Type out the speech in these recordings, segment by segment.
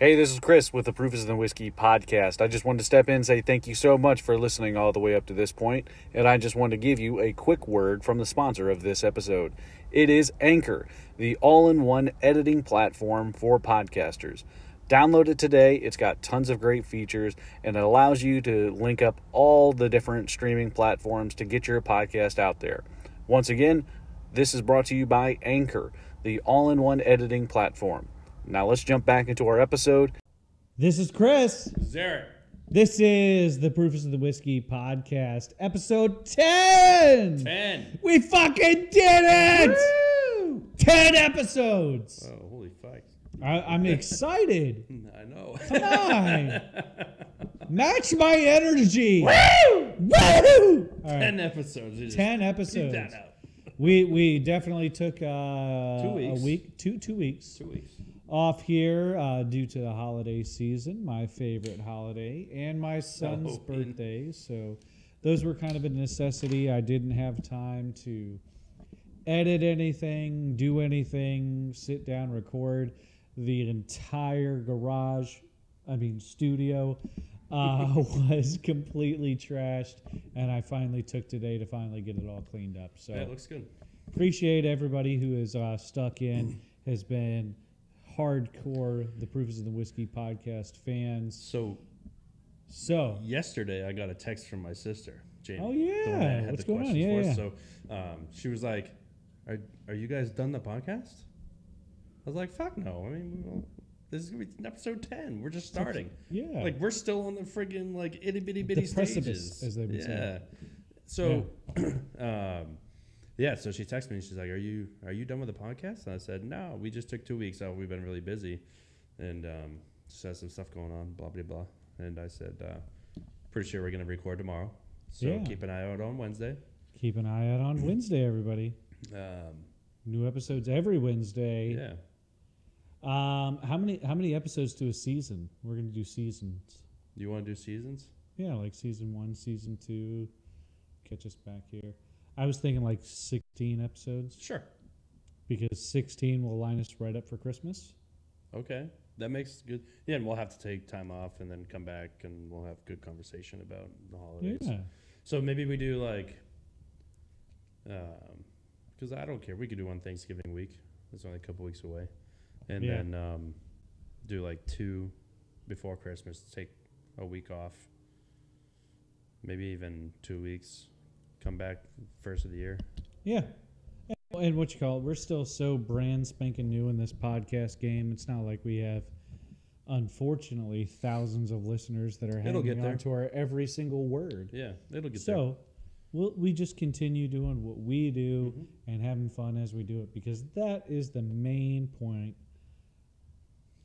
Hey, this is Chris with the Proof is in the Whiskey podcast. I just wanted to step in and say thank you so much for listening all the way up to this point, and I just wanted to give you a quick word from the sponsor of this episode. It is Anchor, the all in one editing platform for podcasters. Download it today. It's got tons of great features and it allows you to link up all the different streaming platforms to get your podcast out there. Once again, this is brought to you by Anchor, the all in one editing platform. Now let's jump back into our episode. This is Chris. Zarek. This is the Proof is in the Whiskey podcast, episode 10. 10. We fucking did it! 10 episodes. Oh, holy fuck. I, I'm excited. I know. Come on. Match my energy. Woo! Woo! All right. 10 episodes. You 10 episodes. that out. We we definitely took uh, Two weeks. a week, two two weeks Two weeks. Off here uh, due to the holiday season, my favorite holiday, and my son's Oh, birthday. So those were kind of a necessity. I didn't have time to edit anything, do anything, sit down, record the entire garage. I mean studio. Uh, was completely trashed, and I finally took today to finally get it all cleaned up. So it looks good. appreciate everybody who is uh, stuck in, has been hardcore the Proof is in the Whiskey podcast fans. So, So, yesterday I got a text from my sister, Jamie. Oh, yeah. What's going on? Yeah, for. So, um, she was like, are, are you guys done the podcast? I was like, fuck no. I mean, well, this is to be episode 10. We're just starting. yeah. Like, we're still on the friggin' like itty bitty bitty precipice, stages. as they would yeah. say. So, um, yeah. So she texted me. and She's like, "Are you are you done with the podcast?" And I said, "No, we just took two weeks out. We've been really busy, and um, just had some stuff going on. Blah blah blah." And I said, uh, "Pretty sure we're gonna record tomorrow. So Yeah. keep an eye out on Wednesday." keep an eye out on Wednesday, everybody. Um, New episodes every Wednesday. yeah. Um, how many how many episodes to a season? We're gonna do seasons. Do you want to do seasons? Yeah, like season one, season two. Catch us back here. I was thinking like sixteen episodes Sure. because sixteen will line us right up for Christmas. Okay. That makes good. Yeah, and we'll have to take time off and then come back and we'll have good conversation about the holidays. Yeah. So maybe we do like, because I don't care. We could do one Thanksgiving week. It's only a couple weeks away, and Yeah. then um, do like two before Christmas. Take a week off. Maybe even two weeks. Come back first of the year. Yeah. And- what you call it, we're still so brand spanking new in this podcast game. It's not like we have, unfortunately, thousands of listeners that are It'll hanging get there. on to our every single word. Yeah, it'll get there. So, we'll, we just continue doing what we do Mhm. and having fun as we do it because that is the main point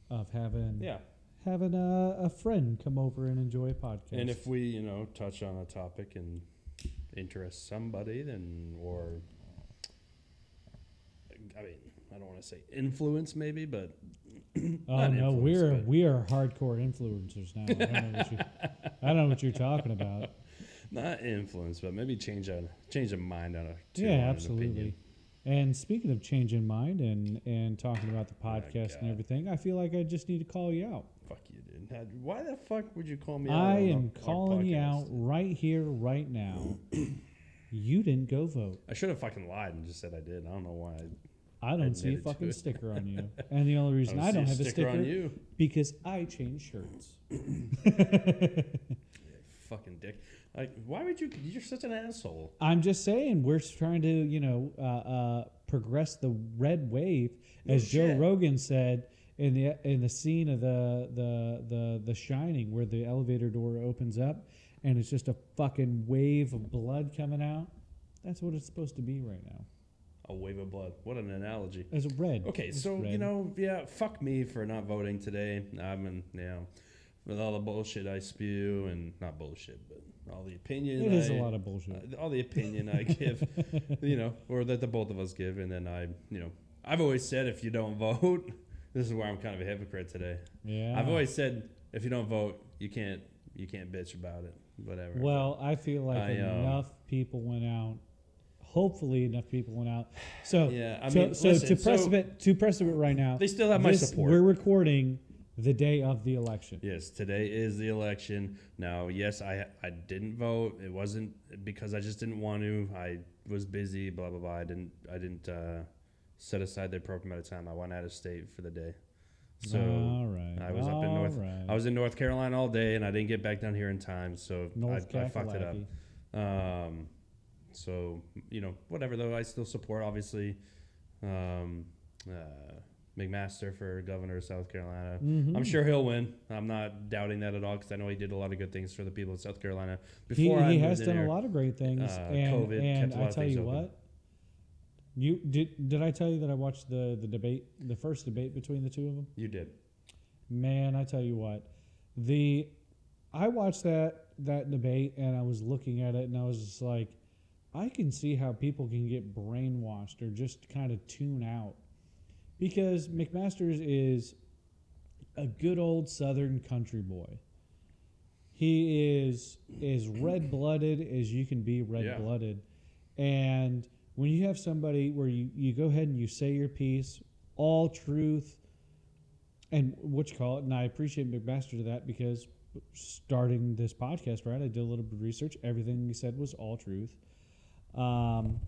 of having Yeah, having a, a friend come over and enjoy a podcast. and if we you know touch on a topic and interest somebody, then or I mean I don't want to say influence maybe, but Oh no, we're but- we are hardcore influencers now. I don't know what you, I don't know what you're talking about. not influence, but maybe change a change a mind on a yeah, absolutely. And speaking of changing mind and and talking about the Oh podcast and everything, I feel like I just need to call you out. Fuck you, dude. Why the fuck would you call me? out I am our calling you out right here, right now. you didn't go vote. I should have fucking lied and just said I did. I don't know why. I, I don't see a fucking sticker on you. And the only reason I don't, see have a sticker on you. because I change shirts. Fucking dick. Like, why would you? You're such an asshole. I'm just saying we're trying to, you know, uh, uh, progress the red wave, No as Joe. Rogan said in the in the scene of the the the The Shining, where the elevator door opens up, and it's just a fucking wave of blood coming out. That's what it's supposed to be right now. A wave of blood. What an analogy. As red. Okay, It's so you know, yeah, fuck me for not voting today. I'm in, you know, with all the bullshit I spew and not bullshit, but all the opinion. it is I, a lot of bullshit. uh, all the opinion I give, you know, or that the both of us give, and then I, you know, I've always said if you don't vote, this is where I'm kind of a hypocrite today. yeah. I've always said if you don't vote, you can't you can't bitch about it. Whatever. Well, I feel like I, um, enough people went out. Hopefully, enough people went out. So, yeah, I so, mean, so listen, to so press it, to press it right now. they still have my support. We're recording the day of the election. Yes, today is the election. Now, yes, I I didn't vote. It wasn't because I just didn't want to. I was busy. Blah blah blah. I didn't I didn't uh, set aside the appropriate amount of time. I went out of state for the day. So all right, I was up in North. all right. I was in North Carolina all day, and I didn't get back down here in time. So North I, I fucked it up. Um, so you know, whatever though, I still support obviously um, uh, McMaster for governor of South Carolina. Mhm. I'm sure he'll win. I'm not doubting that at all because I know he did a lot of good things for the people of South Carolina. He, Before I he has done here, a lot of great things, uh, and, COVID and kept a lot I of tell things you open. You did. Did I tell you that I watched the the debate, the first debate between the two of them? You did. Man, I tell you what, the I watched that that debate and I was looking at it and I was just like, I can see how people can get brainwashed or just kind of tune out because McMaster's is a good old Southern country boy. He is as red blooded as you can be red blooded, and when you have somebody where you, you go ahead and you say your piece, all truth, and what you call it, and I appreciate McMaster to that because starting this podcast, right, I did a little bit of research. Everything you said was all truth, um,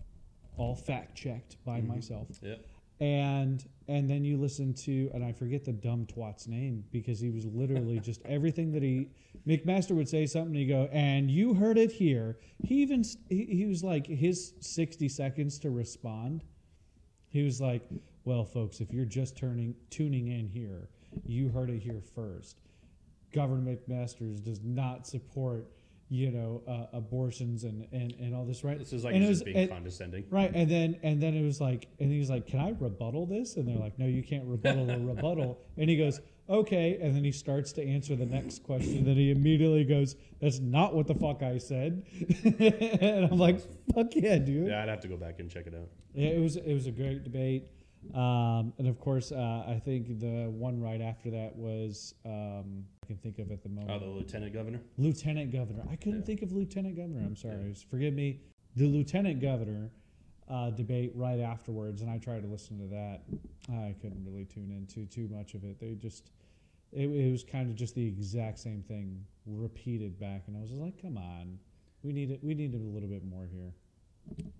all fact checked by Mhm. myself, Yeah. and and then you listen to, and I forget the dumb twat's name because he was literally just everything that he McMaster would say something, and he go, and you heard it here. He even he, he was like his sixty seconds to respond. He was like, "Well, folks, if you're just turning tuning in here, you heard it here first. Governor McMaster's does not support, you know, uh, abortions and, and and all this, right? This is like And it was- just being and- condescending. Right, and then and then it was like, and he was like, "Can I rebuttal this?" And they're like, "No, you can't rebuttal a rebuttal." And he goes, "Okay," and then he starts to answer the next question. Then he immediately goes, "That's not what the fuck I said." and I'm like, "Fuck yeah, dude!" Yeah, I'd have to go back and check it out. Yeah, it was it was a great debate, um, and of course, uh, I think the one right after that was um, can think of at the moment Oh, the lieutenant governor. lieutenant governor. I couldn't Yeah. think of lieutenant governor. I'm sorry, Yeah. forgive me. The lieutenant governor uh, debate right afterwards, and I tried to listen to that. I couldn't really tune into too much of it. They just it, it was kind of just the exact same thing repeated back, and I was like, come on, we need it. We need it a little bit more here.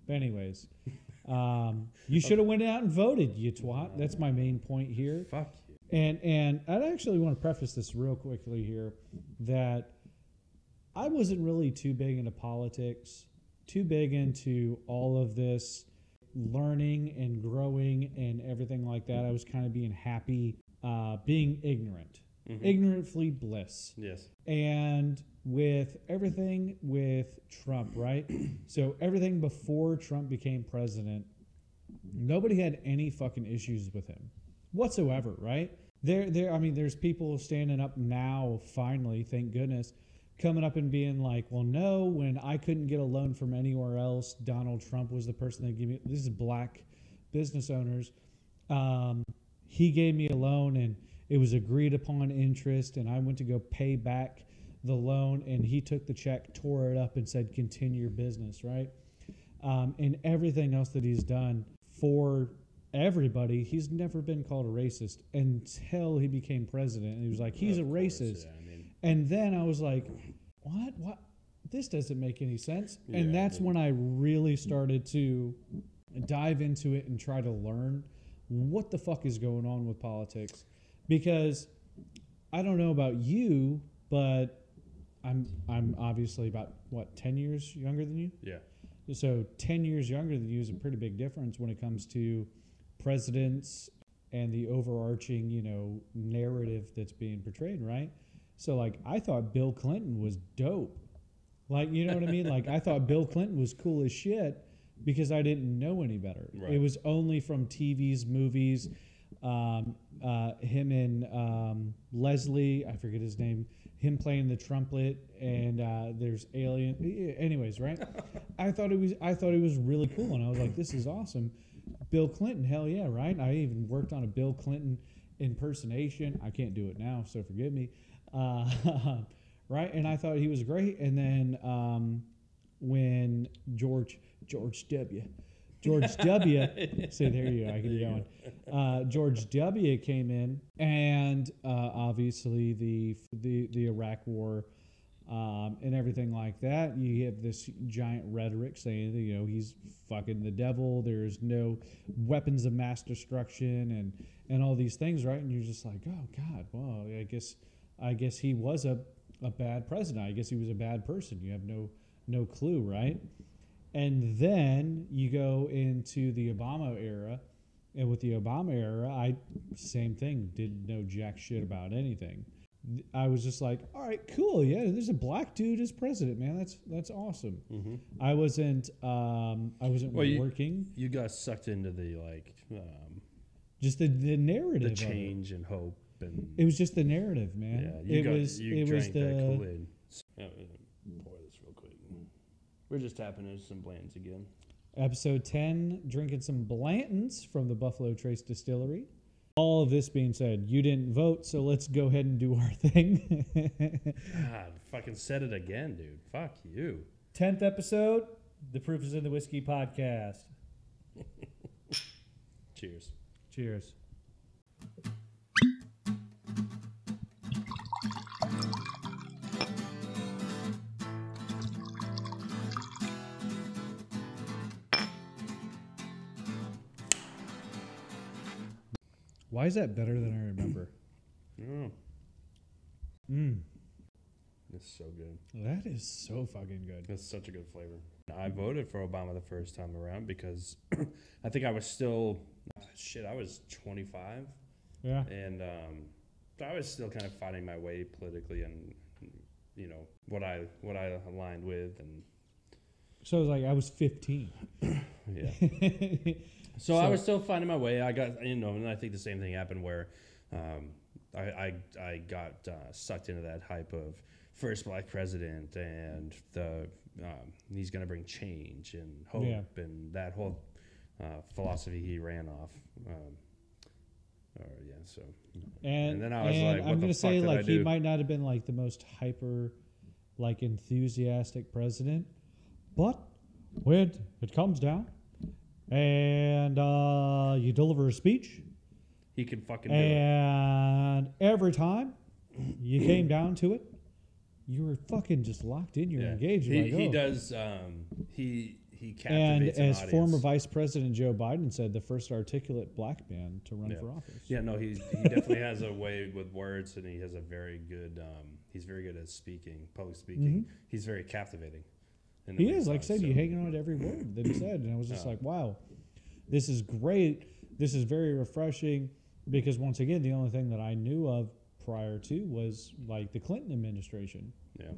But anyways, um, you should have went out and voted, you twat. That's my main point here. Fuck. And and I'd actually want to preface this real quickly here that I wasn't really too big into politics, too big into all of this learning and growing and everything like that. I was kind of being happy, uh, being ignorant, Mhm. ignorant fleet bliss. Yes. And with everything with Trump, right? so everything before Trump became president, nobody had any fucking issues with him whatsoever, right? There, there. I mean, there's people standing up now, finally, thank goodness, coming up and being like, "Well, no, when I couldn't get a loan from anywhere else, Donald Trump was the person that gave me." This is black business owners. Um, he gave me a loan, and it was agreed upon interest, and I went to go pay back the loan, and he took the check, tore it up, and said, "Continue your business." Right, um, and everything else that he's done for everybody, he's never been called a racist until he became president, and he was like, "He's Of a course, racist." Yeah, I mean, And then I was like, what? What? This doesn't make any sense. Yeah, and that's it- when I really started to dive into it and try to learn what the fuck is going on with politics. Because I don't know about you, but I'm I'm obviously about what, 10 years younger than you? yeah. So 10 years younger than you is a pretty big difference when it comes to presidents and the overarching, you know, narrative that's being portrayed, right? So like I thought Bill Clinton was dope. Like, you know what I mean? Like I thought Bill Clinton was cool as shit because I didn't know any better. Right. It was only from TVs, movies, um, uh, him and um, Leslie, I forget his name, him playing the trumpet, and uh, there's alien. eh, Anyways, right? I thought it was I thought it was really cool, and I was like, this is awesome. Bill Clinton, hell yeah, right? I even worked on a Bill Clinton impersonation. I can't do it now, so forgive me. Uh, right? And I thought he was great. And then um, when George George W. George W. so there you go. I can There go on. Uh, George W. came in, and uh, obviously the the the Iraq War. Um, and everything like that, you have this giant rhetoric saying you know he's fucking the devil. There's no weapons of mass destruction and and all these things, right? And you're just like, oh god, well, I guess I guess he was a a bad president. I guess he was a bad person. You have no no clue, right? And then you go into the Obama era, and with the Obama era, I same thing. Didn't know jack shit about anything. I was just like, all right, cool, yeah. There's a black dude as president, man. That's that's awesome. hmm I wasn't um, I wasn't Well, working. You got sucked into the like um, Just the the narrative. the change and hope and It was just the narrative, man. yeah. You it got was you it drank was that the Kool Aid. Pour this real quick. We're just tapping into some Bland's again. episode ten, drinking some Blantons from the Buffalo Trace Distillery. All of this being said, you didn't vote, so let's go ahead and do our thing. God, fucking said it again, dude. Fuck you. Tenth episode, the Proof is in the Whiskey podcast. Cheers. Cheers. Why is that better than I remember? Oh, mm, it's so good. that is so fucking good. That's such a good flavor. I voted for Obama the first time around because I think I was still shit. I was 25, Yeah. and um, I was still kind of finding my way politically, and you know what I what I aligned with, and So I was like, I was 15. yeah. So, I was still finding my way. I got, you know, and I think the same thing happened where um, I, I, I got uh, sucked into that hype of first black president and the um, he's going to bring change and hope Yeah. and that whole uh, philosophy he ran off. Um, or yeah, so And, And then I was like, what I'm gonna say like he might not have been like the most hyper, like enthusiastic president, but when it comes down, and uh, you deliver a speech, he can fucking do it. and every time you came down to it, you were fucking just locked in. You're Yeah. engaged. He, like, he oh. does. Um, he he And captivates an as former. Vice President Joe Biden said, the first articulate black man to run Yeah. for office. Yeah, no, he's, he definitely has a way with words, and he has a very good. Um, he's very good at speaking, public speaking. He's very captivating. He is, like I said, so- you hanging on to every word that he said, and I was just Yeah. like, wow, this is great. This is very refreshing because once again, the only thing that I knew of prior to was like the Clinton administration, Yeah,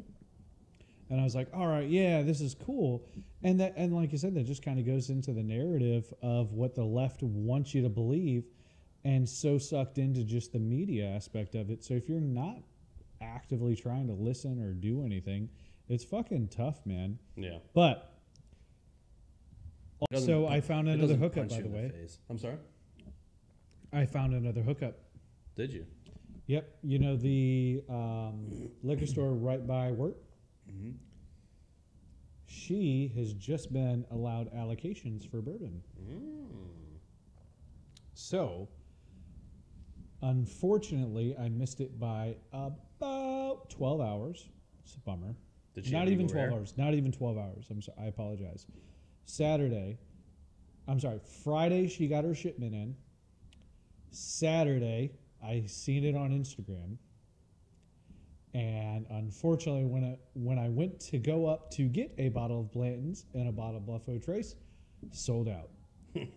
and I was like, all right, yeah, this is cool, and that and like you said, that just kind of goes into the narrative of what the left wants you to believe, and so sucked into just the media aspect of it. So if you're not actively trying to listen or do anything, it's fucking tough, man. yeah. But also, I found it another doesn't hookup, punch by you the in way. face. I'm sorry. I found another hookup. Did you? Yep, you know the um, liquor store right by work. Mm-hmm. She has just been allowed allocations for bourbon. Mm. So, unfortunately, I missed it by about twelve hours. It's a bummer. Did she not even 12 rare? hours. Not even 12 hours. I'm sorry i apologize. Saturday i'm sorry friday she got her shipment in. Saturday i seen it on instagram. And unfortunately when i when i went to go up to get a bottle of blanton's and a bottle of buffalo trace sold out.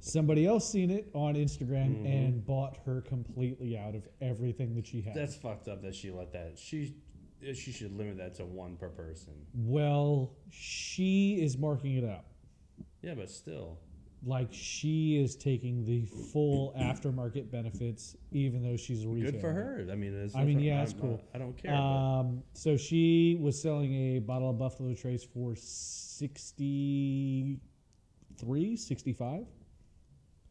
Somebody else seen it on instagram Mm-hmm. and bought her completely out of everything that she had. That's fucked up that she let that. She she should limit that to one per person. well she is marking it up Yeah, but still. like she is taking the full aftermarket benefits, even though she's a retailer. Good for her. I mean, it's I mean, yeah, it's cool. I don't care. Um, so she was selling a bottle of Buffalo Trace for 63 65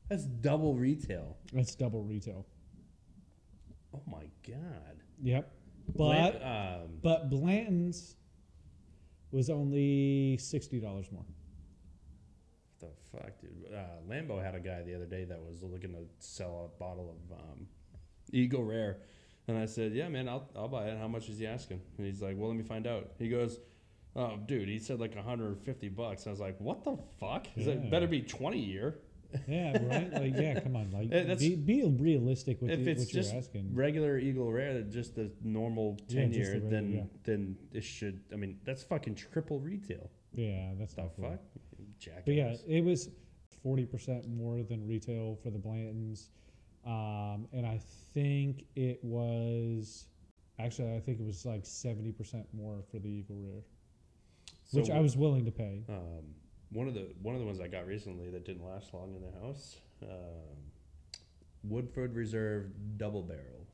that's double retail. That's double retail. Oh my god. Yep. But um, but Blanton's was only $60 more. the fuck, dude? Uh, Lambo had a guy the other day that was looking to sell a bottle of um, Eagle Rare, and I said, "Yeah, man, I'll I'll buy it. How much is he asking?" And he's like, "Well, let me find out." He goes. Oh, dude, he said like 150 bucks. I was like, "What the fuck?" He's Yeah. like, "Better be 20 year." Yeah, right. Like, yeah, come on. Like, that's- be, be realistic with if the, it's what you're just asking. regular Eagle Rare, just the normal Yeah, 10 just year, the then regular, then it should. I mean, that's fucking triple retail. yeah, that's The not cool. fuck, jackass. But yeah, it was forty percent more than retail for the Blantons, um, and I think it was actually I think it was like seventy percent more for the Eagle Rare, which I was willing to pay. Um, one of the one of the ones I got recently that didn't last long in the house, um, Woodford Reserve Double Barrel.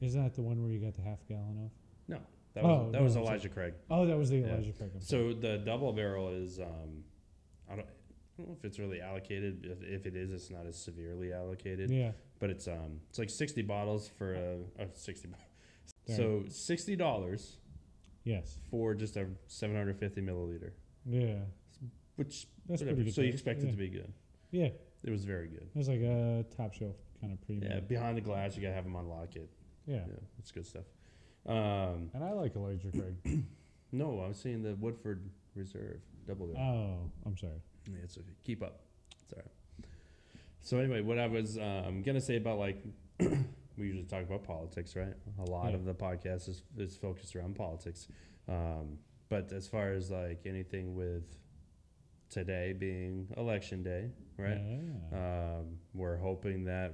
Isn't that the one where you got the half gallon of? No, that was Oh, that no, was sorry. Elijah Craig. Oh, that was the Yeah. Elijah Craig. I'm So the double barrel is um, I don't. I don't know if it's really allocated. If, if it is, it's not as severely allocated. yeah, But it's um, it's like sixty bottles for a, a sixty. Darn. So sixty dollars yes, for just a seven hundred fifty milliliter, yeah, which that's whatever. pretty good. So you expect yeah. it to be good. Yeah, It was very good. it was like a top shelf kind of premium. Yeah, behind the glass, you gotta have them unlock it. yeah. Yeah, it's good stuff. Um, And I like Elijah Craig. no, I was seeing the Woodford Reserve double barrel. oh, I'm sorry. Yeah, it's okay. Keep up. It's all right. So anyway, what I was um, gonna say about like we usually talk about politics, right? A lot Yeah. of the podcast is is focused around politics. Um, but as far as like anything with today being election day, right? Yeah. Um, we're hoping that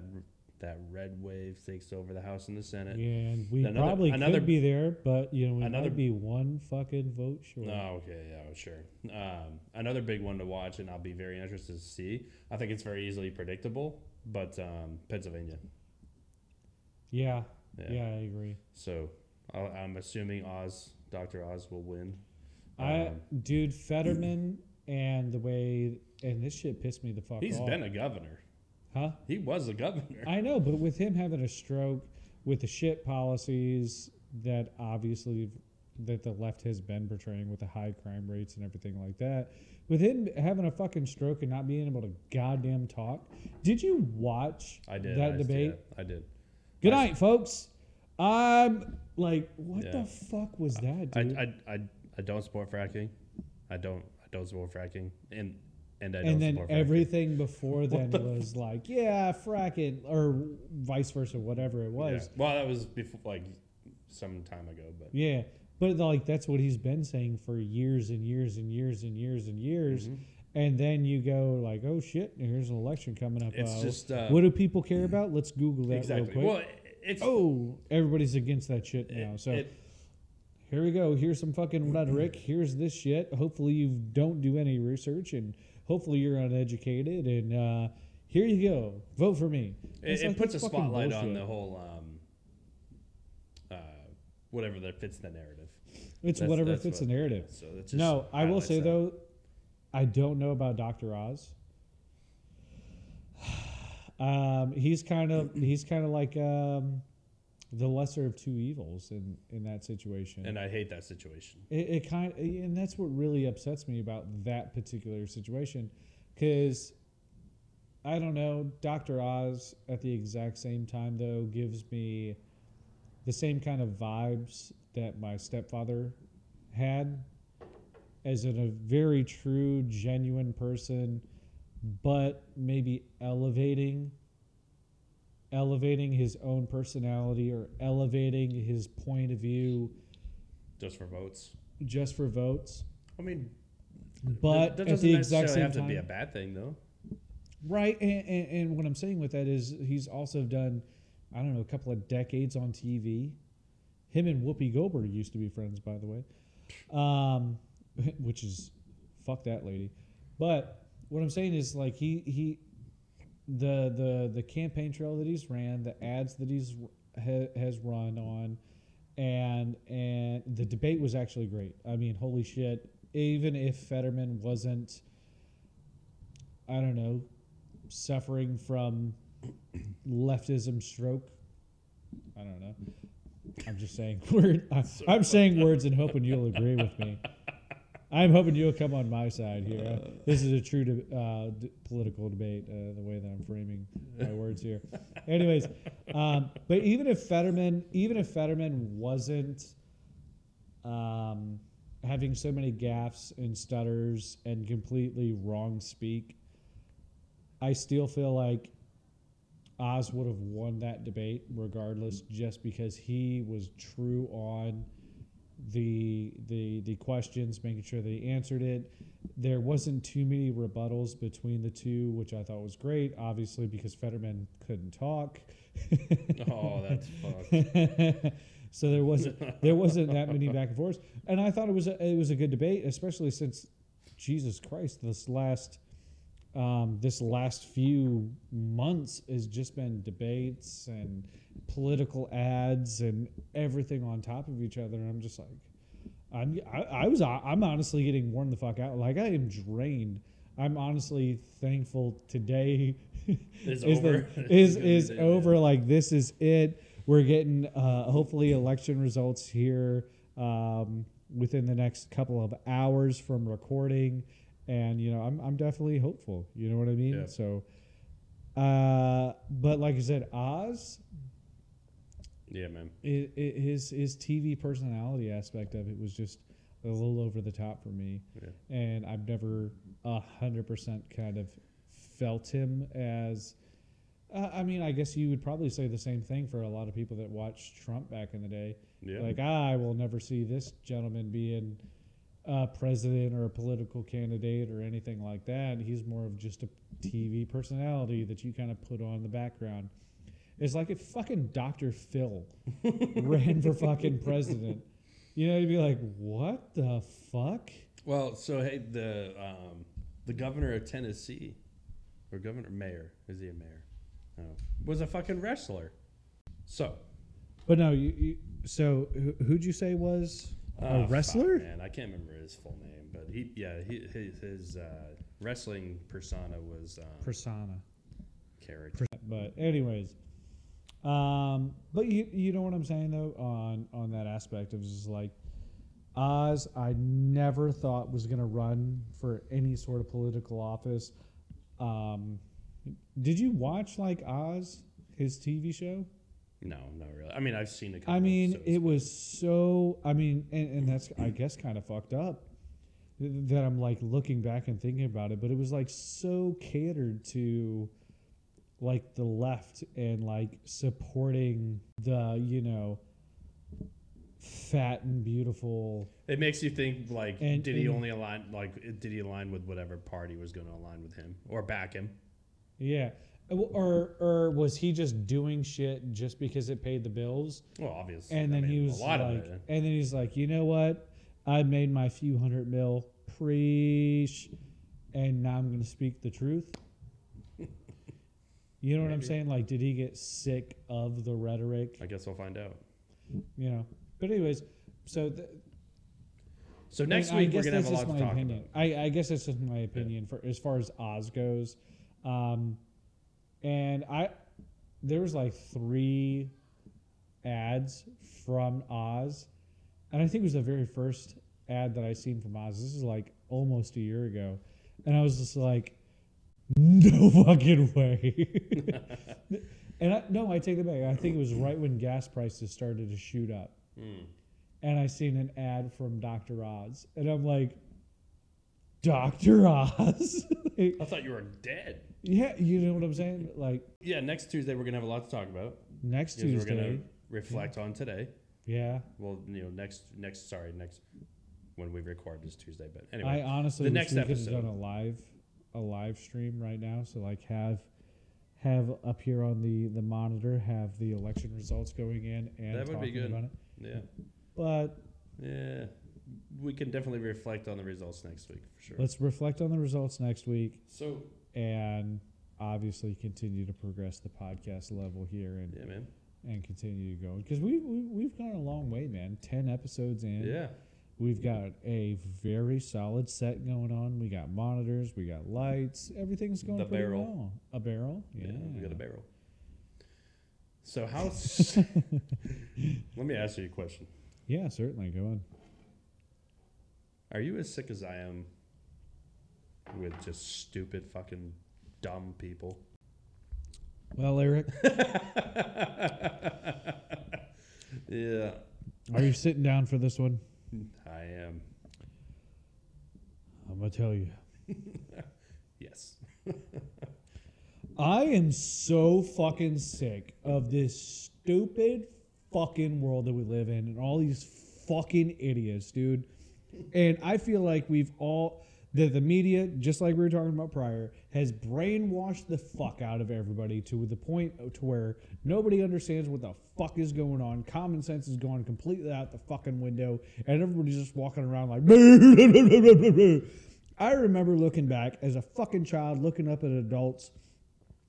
that red wave takes over the House and the Senate. Yeah, and we Another- probably another- could be there, but you know we another- might be one fucking vote short. Oh, okay, yeah, sure. Um, another big one to watch, and I'll be very interested to see. I think it's very easily predictable, but um, Pennsylvania. Yeah, Yeah. yeah, I agree. So i I'm assuming Oz, Doctor Oz, will win. I, Um, dude, Fetterman and the way, and this shit pissed me the fuck he's off. been a governor. huh? He was a governor. I know, but with him having a stroke, with the shit policies that obviously that the left has been portraying with the high crime rates and everything like that, with him having a fucking stroke and not being able to goddamn talk, did you watch I did that I, debate? yeah, I did. Good I- night, folks. I'm like, what Yeah. the fuck was that, I, dude? I, I, I don't support fracking. I don't I don't support fracking, and and I don't and then support fracking. everything before then was like, yeah, fracking, or vice versa, whatever it was. Yeah. Well, that was before like some time ago, but Yeah. But like that's what he's been saying for years and years and years and years and years. Mhm. And then you go like, oh shit, here's an election coming up. it's Uh, just uh, what do people care about? Let's Google that exactly. real quick. Well, it's oh, everybody's against that shit it- now. So it- here we go. Here's some fucking rhetoric. Here's this shit. Hopefully you don't do any research and hopefully you're uneducated. And uh, here you go. Vote for me. It, It's it like, puts a that's fucking spotlight on the whole um, uh, whatever that fits the narrative. It's That's- whatever that's fits what- the narrative. So that's just No, I will say that. though, I don't know about Doctor Oz. Um, he's kind of he's kind of like um, the lesser of two evils in in that situation. and I hate that situation. it, it kind and that's what really upsets me about that particular situation, because I don't know. Doctor Oz at the exact same time though gives me the same kind of vibes that my stepfather had as in a very true, genuine person, but maybe elevating elevating his own personality or elevating his point of view Just for votes. just for votes. I mean, But that, doesn't the exact necessarily same have time, to be a bad thing, though. right? And, and, and what I'm saying with that is he's also done, I don't know, a couple of decades on TV. Him and Whoopi Goldberg used to be friends, by the way, um, which is fuck that lady. But what I'm saying is like he he the the the campaign trail that he's ran, the ads that he's ha, has run on, and and the debate was actually great. I mean, holy shit! Even if Fetterman wasn't, I don't know, suffering from leftism stroke. I don't know. I'm just saying word. I, I'm saying words and hoping you'll agree with me. I'm hoping you'll come on my side here. Uh, this is a true de- uh, d- political debate, uh, the way that I'm framing my words here. Anyways, um, but even if Fetterman, even if Fetterman wasn't um, having so many gaffes and stutters and completely wrong speak, I still feel like Oz would have won that debate regardless, just because he was true on the the the questions, making sure he answered it. There wasn't too many rebuttals between the two, which I thought was great. Obviously, because Fetterman couldn't talk. Oh, that's fucked. so there wasn't there wasn't that many back and forths, and I thought it was a, it was a good debate, especially since Jesus Christ, this last um, this last few months has just been debates and political ads and everything on top of each other. And I'm just like, I'm I, I was I'm honestly getting worn the fuck out. Like I am drained. I'm honestly thankful today It's is over. the, is is over. end. Like this is it. We're getting uh, hopefully election results here um, within the next couple of hours from recording, and you know I'm I'm definitely hopeful. You know what I mean? Yeah. So, uh, but like I said, Oz Yeah, man. it, it, his his TV personality aspect of it was just a little over the top for me, Yeah. and I've never a hundred percent kind of felt him as. Uh, I mean, I guess you would probably say the same thing for a lot of people that watched Trump back in the day. Yeah. Like, ah, I will never see this gentleman being a president or a political candidate or anything like that. He's more of just a TV personality that you kind of put on the background. It's like if fucking Dr. Phil ran for fucking president. You know, you'd be like, what the fuck? Well, so hey, the um, the governor of Tennessee, or governor mayor, is he a mayor? No, was a fucking wrestler. So But no, you, you so who, who'd you say was uh, fuck, wrestler? man, I can't remember his full name, but he, yeah, he, his, his uh, wrestling persona was um, Persona. character. But anyways, um, but you you know what I'm saying though on on that aspect of just like Oz, I never thought was gonna run for any sort of political office. Um, did you watch like Oz, his TV show? No, not really. I mean, I've seen a couple. I mean, it was so. I mean, and, and that's I guess kind of fucked up that I'm like looking back and thinking about it, but it was like so catered to like the left and like supporting the you know fat and beautiful. It makes you think like, And- did he and- only align like did he align with whatever party was going to align with him or back him? Yeah. Or or was he just doing shit just because it paid the bills? Well, obviously. And I then he was a lot like, of it. and then he's like, you know what? I made my few hundred mil preach, and now I'm going to speak the truth. you know what I'm saying? Like, did he get sick of the rhetoric? I guess we'll find out. You know. But anyways, so th- So I next mean, I week we're gonna have a lot to talk opinion. about. I, I guess that's just my opinion for as far as Oz goes. Um, and I, there was like three ads from Oz, and I think it was the very first ad that I seen from Oz. This is like almost a year ago, and I was just like, no fucking way. and I, no, I take it back. I think it was right when gas prices started to shoot up Hmm. and I seen an ad from Dr. Oz, and I'm like, Dr. Oz? Like, I thought you were dead. yeah, you know what I'm saying? Like Yeah, next Tuesday we're gonna have a lot to talk about. next Tuesday. we're gonna reflect on today. yeah, Well, you know, next next sorry next when we record this Tuesday, but anyway, I honestly the next we could have episode. done a live, a live stream right now. So like have have up here on the the monitor have the election results going in and That would be good. yeah, But yeah, we can definitely reflect on the results next week for sure. let's reflect on the results next week so and obviously continue to progress the podcast level here and yeah, man, and continue to go because we, we we've gone a long way, man. Ten episodes in, yeah, we've got a very solid set going on. We got monitors, we got lights, everything's going The pretty barrel. well. A barrel, yeah. yeah, we got a barrel. So how? Let me ask you a question. Yeah, certainly. Go on. Are you as sick as I am with just stupid fucking dumb people? Well, Eric, Yeah, are you sitting down for this one? I am. I'm gonna tell you. Yes. I am so fucking sick of this stupid fucking world that we live in and all these fucking idiots, dude. And I feel like we've all that the media, just like we were talking about prior, has brainwashed the fuck out of everybody to the point to where nobody understands what the fuck is going on. Common sense is going completely out the fucking window, and everybody's just walking around like. I remember looking back as a fucking child, looking up at adults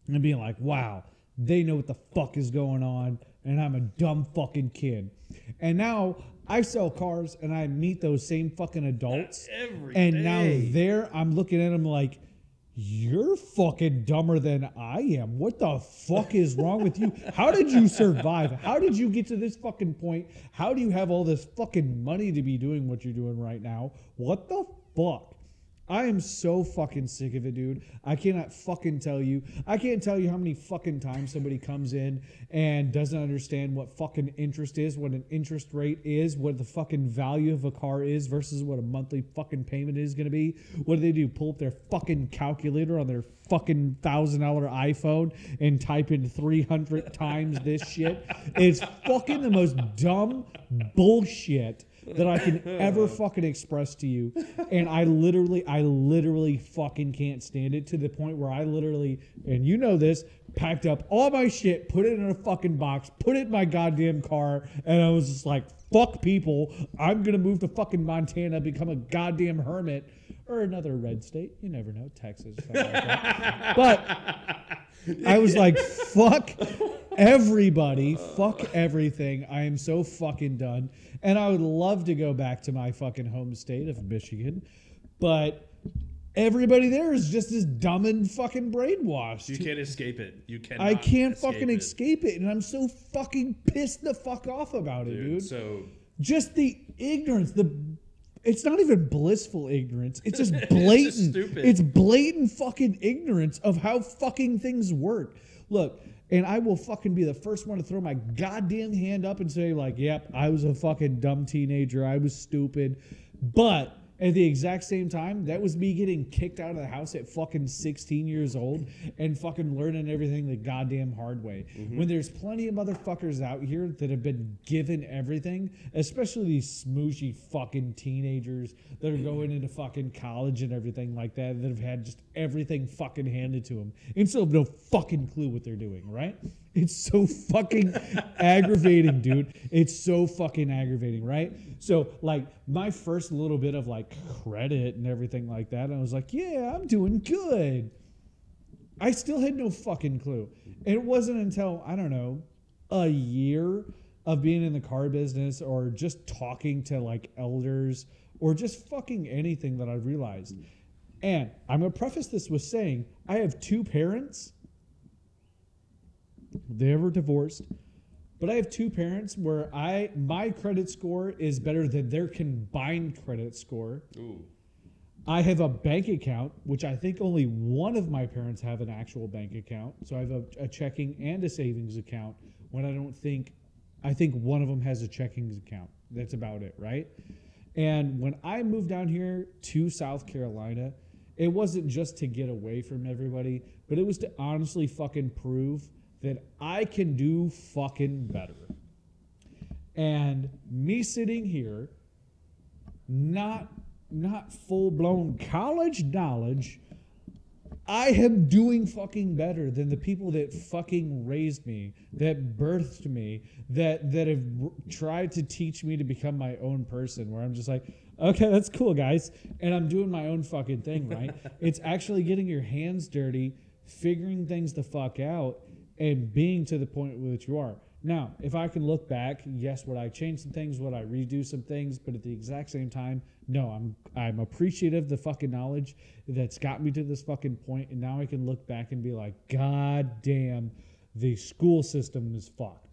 and being like, wow, they know what the fuck is going on, and I'm a dumb fucking kid. And now I sell cars and I meet those same fucking adults. Uh, every and now there I'm looking at them like, you're fucking dumber than I am. What the fuck is wrong with you? How did you survive? How did you get to this fucking point? How do you have all this fucking money to be doing what you're doing right now? What the fuck? I am so fucking sick of it, dude. I cannot fucking tell you. I can't tell you how many fucking times somebody comes in and doesn't understand what fucking interest is, what an interest rate is, what the fucking value of a car is versus what a monthly fucking payment is going to be. What do they do? Pull up their fucking calculator on their fucking thousand dollar iPhone and type in 300 times this shit? It's fucking the most dumb bullshit that I can ever fucking express to you. And I literally, I literally fucking can't stand it to the point where I literally, and you know this, packed up all my shit, put it in a fucking box, put it in my goddamn car, and I was just like, fuck people. I'm gonna move to fucking Montana, become a goddamn hermit. Or another red state. You never know. Texas. like. But I was like, fuck everybody, fuck everything. I am so fucking done. And I would love to go back to my fucking home state of Michigan, but everybody there is just as dumb and fucking brainwashed. You can't escape it. You can't. I can't escape fucking it. escape it, and I'm so fucking pissed the fuck off about it, dude. dude. So Just the ignorance, the it's not even blissful ignorance. It's just blatant. stupid. It's blatant fucking ignorance of how fucking things work. Look, and I will fucking be the first one to throw my goddamn hand up and say like, "Yep, I was a fucking dumb teenager. I was stupid." But at the exact same time, that was me getting kicked out of the house at fucking 16 years old and fucking learning everything the goddamn hard way. Mm-hmm. When there's plenty of motherfuckers out here that have been given everything, especially these smooshy fucking teenagers that are going into fucking college and everything like that, that have had just everything fucking handed to them and still have no fucking clue what they're doing, right? It's so fucking aggravating, dude. It's so fucking aggravating, right? So, like, my first little bit of like credit and everything like that, I was like, yeah, I'm doing good. I still had no fucking clue. It wasn't until, I don't know, a year of being in the car business or just talking to like elders or just fucking anything that I realized. And I'm going to preface this with saying I have two parents. They were divorced. But I have two parents where I my credit score is better than their combined credit score. ooh, I have a bank account, which I think only one of my parents have an actual bank account. So I have a, a checking and a savings account. When I don't think, I think one of them has a checking account. That's about it, right? And when I moved down here to South Carolina, it wasn't just to get away from everybody, but it was to honestly fucking prove that I can do fucking better. And me sitting here not not full blown college knowledge. I am doing fucking better than the people that fucking raised me, that birthed me, that that have tried to teach me to become my own person. Where I'm just like, okay, that's cool, guys, and I'm doing my own fucking thing, right? it's actually getting your hands dirty, figuring things the fuck out, and being to the point which you are. Now, if I can look back, yes, would I change some things? Would I redo some things? But at the exact same time, no, I'm I'm appreciative of the fucking knowledge that's got me to this fucking point, and now I can look back and be like, God damn, the school system is fucked.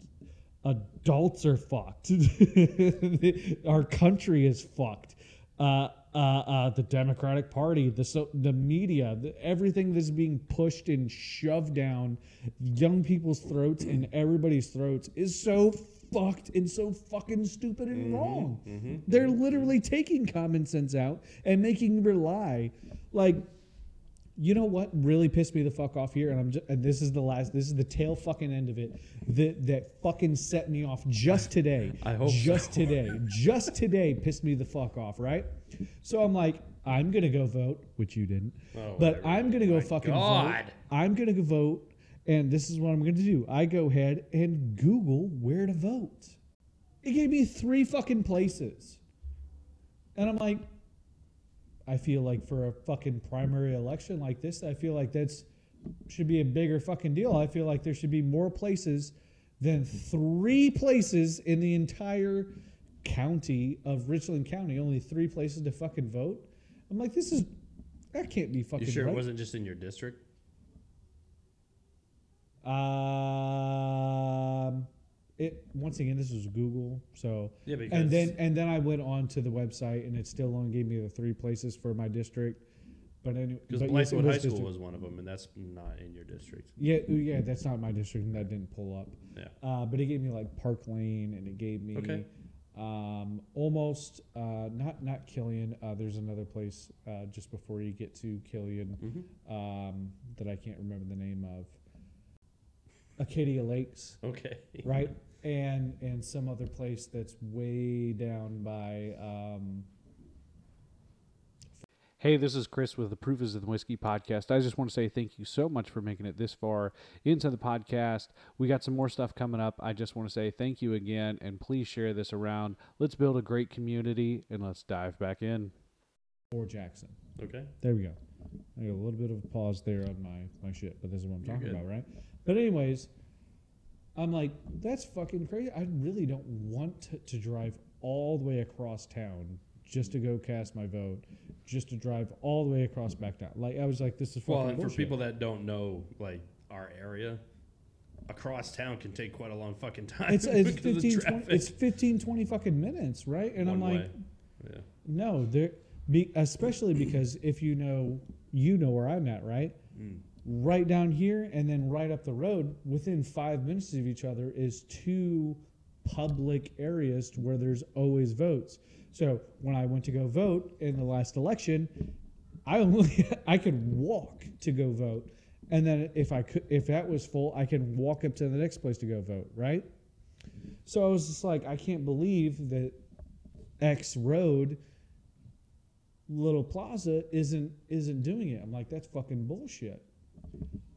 Adults are fucked. Our country is fucked. Uh, uh, uh, the Democratic Party, the so, the media, the, everything that's being pushed and shoved down young people's throats and everybody's throats is so fucked and so fucking stupid and wrong. They're literally taking common sense out and making rely like you know what really pissed me the fuck off here, and I'm just, and this is the last, this is the tail fucking end of it that that fucking set me off just today. I hope just today, just today pissed me the fuck off, right? So I'm like, I'm gonna go vote, which you didn't, Oh, but. I'm gonna go My fucking God. vote. I'm gonna go vote, and this is what I'm gonna do. I go ahead and Google where to vote. It gave me three fucking places, and I'm like, I feel like for a fucking primary election like this, I feel like that's should be a bigger fucking deal. I feel like there should be more places than three places in the entire county of Richland County. Only three places to fucking vote. I'm like, this is that can't be fucking You sure right. it wasn't just in your district? Um, it once again, this was Google, so Yeah, because and then and then I went on to the website, and it still only gave me the three places for my district. But anyway, because Blythewood High School was one of them, and that's not in your district. Yeah, yeah, that's not my district, and that didn't pull up. Yeah. Uh, but it gave me like Park Lane, and it gave me Okay. Um, almost uh, not not Killian. Uh, there's another place uh, just before you get to Killian Mm-hmm. um, that I can't remember the name of. Arcadia Lakes, Okay. right? And and some other place that's way down by. Um, Hey, this is Chris with the Proof is in the Whiskey podcast. I just want to say thank you so much for making it this far into the podcast. We got some more stuff coming up. I just want to say thank you again and please share this around. Let's build a great community and let's dive back in. or Jackson. Okay. There we go. I got a little bit of a pause there on my, my shit, but this is what I'm You're talking good. about, right? But anyways, I'm like, that's fucking crazy. I really don't want to, to drive all the way across town just to go cast my vote, just to drive all the way across back down. Like I was like, this is fucking Well, and for people that don't know, like our area, across town can take quite a long fucking time. it's it's 15, 20, it's 15, 20 fucking minutes, right? And I'm like, yeah. No, there, be, especially because if you know, you know where I'm at, right? Mm. Right down here, and then right up the road, within five minutes of each other, is two public areas where there's always votes. So when I went to go vote in the last election, I only I could walk to go vote, and then if I could, if that was full, I could walk up to the next place to go vote, right? So I was just like, I can't believe that X road little plaza isn't isn't doing it. I'm like, that's fucking bullshit.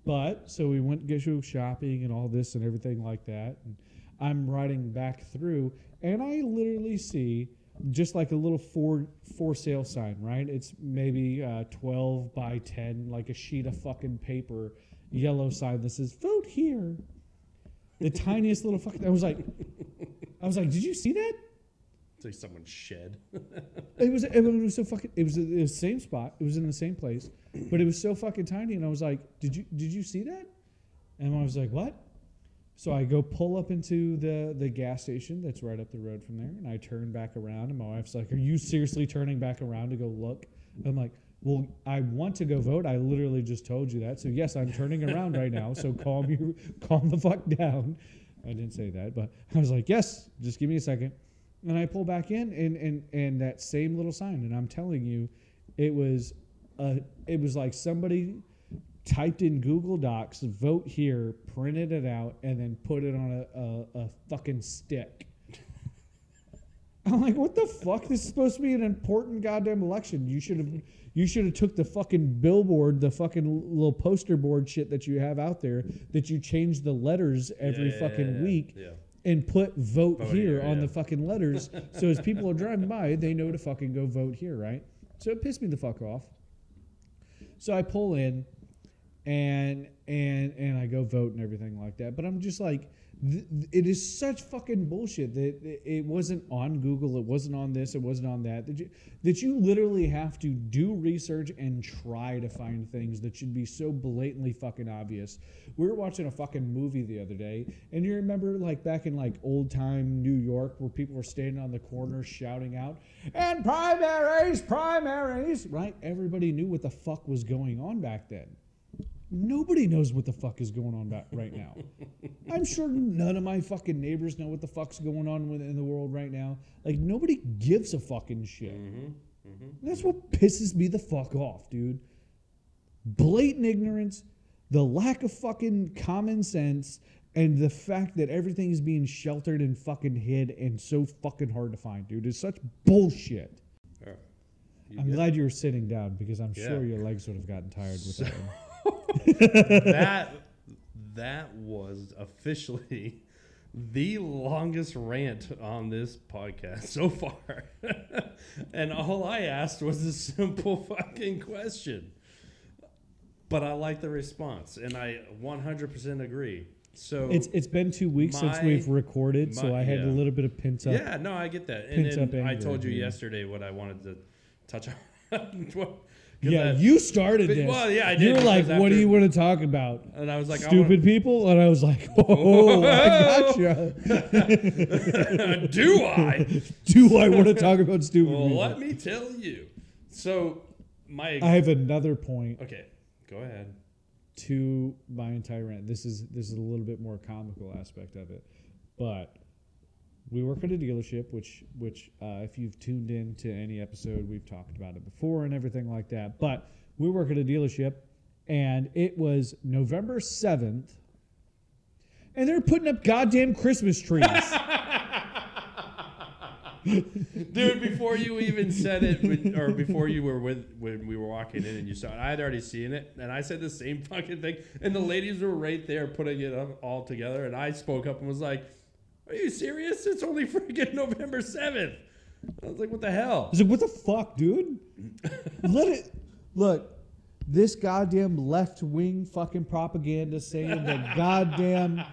But so we went to go shopping and all this and everything like that. And I'm riding back through and I literally see just like a little for for sale sign, right? It's maybe uh, 12 by 10, like a sheet of fucking paper, yellow sign that says "Vote here." The tiniest little fucking. I was like, I was like, did you see that? It's like someone's shed. It was it was so fucking. It was in the same spot. It was in the same place, but it was so fucking tiny. And I was like, "Did you did you see that?" And I was like, "What?" So I go pull up into the the gas station that's right up the road from there, and I turn back around. And my wife's like, "Are you seriously turning back around to go look?" I'm like, "Well, I want to go vote. I literally just told you that. So yes, I'm turning around right now. So calm you calm the fuck down." I didn't say that, but I was like, "Yes, just give me a second. And I pull back in, and and and that same little sign, and I'm telling you, it was, uh, it was like somebody typed in Google Docs, vote here, printed it out, and then put it on a, a, a fucking stick. I'm like, what the fuck? This is supposed to be an important goddamn election. You should have, you should have took the fucking billboard, the fucking little poster board shit that you have out there, that you change the letters every Yeah, yeah, fucking yeah, week and put vote, Vote here, here, on the fucking letters so as people are driving by they know to fucking go vote here right so it pissed me the fuck off so i pull in and and and i go vote and everything like that but i'm just like th- it is such fucking bullshit that it- wasn't on Google, it wasn't on this, it wasn't on that. That you, that you literally have to do research and try to find things that should be so blatantly fucking obvious. We were watching a fucking movie the other day, and you remember like back in like old time New York where people were standing on the corner shouting out, and primaries, primaries, right? Everybody knew what the fuck was going on back then. Nobody knows what the fuck is going on back right now. I'm sure none of my fucking neighbors know what the fuck's going on in the world right now. Like nobody gives a fucking shit. Mm-hmm, mm-hmm. That's what pisses me the fuck off, dude. Blatant ignorance, the lack of fucking common sense, and the fact that everything is being sheltered and fucking hid and so fucking hard to find, dude. is such bullshit. You I'm good? glad you were sitting down because I'm Yeah. sure your legs would have gotten tired with that one. that that was officially the longest rant on this podcast so far. and all I asked was a simple fucking question. But I like the response and I 100% agree. So It's it's been two weeks since we've recorded, so I had yeah. a little bit of pent up. Yeah, no, I get that. And Pent up then I told you yesterday what I wanted to touch on. What- Yeah, I- you started But- this. well, yeah, I You did, were like, "What do you want to talk about? and I was like, Stupid people?" And I was like, "Oh, I gotcha." wanna- do I? do I want to talk about stupid Well, people? let me tell you. So my I have another point okay, go ahead. to my entire rant. This is this is a little bit more comical aspect of it, but we work at a dealership, which which uh, if you've tuned in to any episode, we've talked about it before and everything like that. But we work at a dealership, and it was November seventh, and they're putting up goddamn Christmas trees. Dude, before you even said it, when, or before you were with when we were walking in and you saw it, I had already seen it, and I said the same fucking thing. And the ladies were right there putting it up all together, and I spoke up and was like, "Are you serious? It's only freaking November 7th. I was like, "What the I hell?" was like, what the fuck, dude? Let it look. This goddamn left wing fucking propaganda saying that goddamn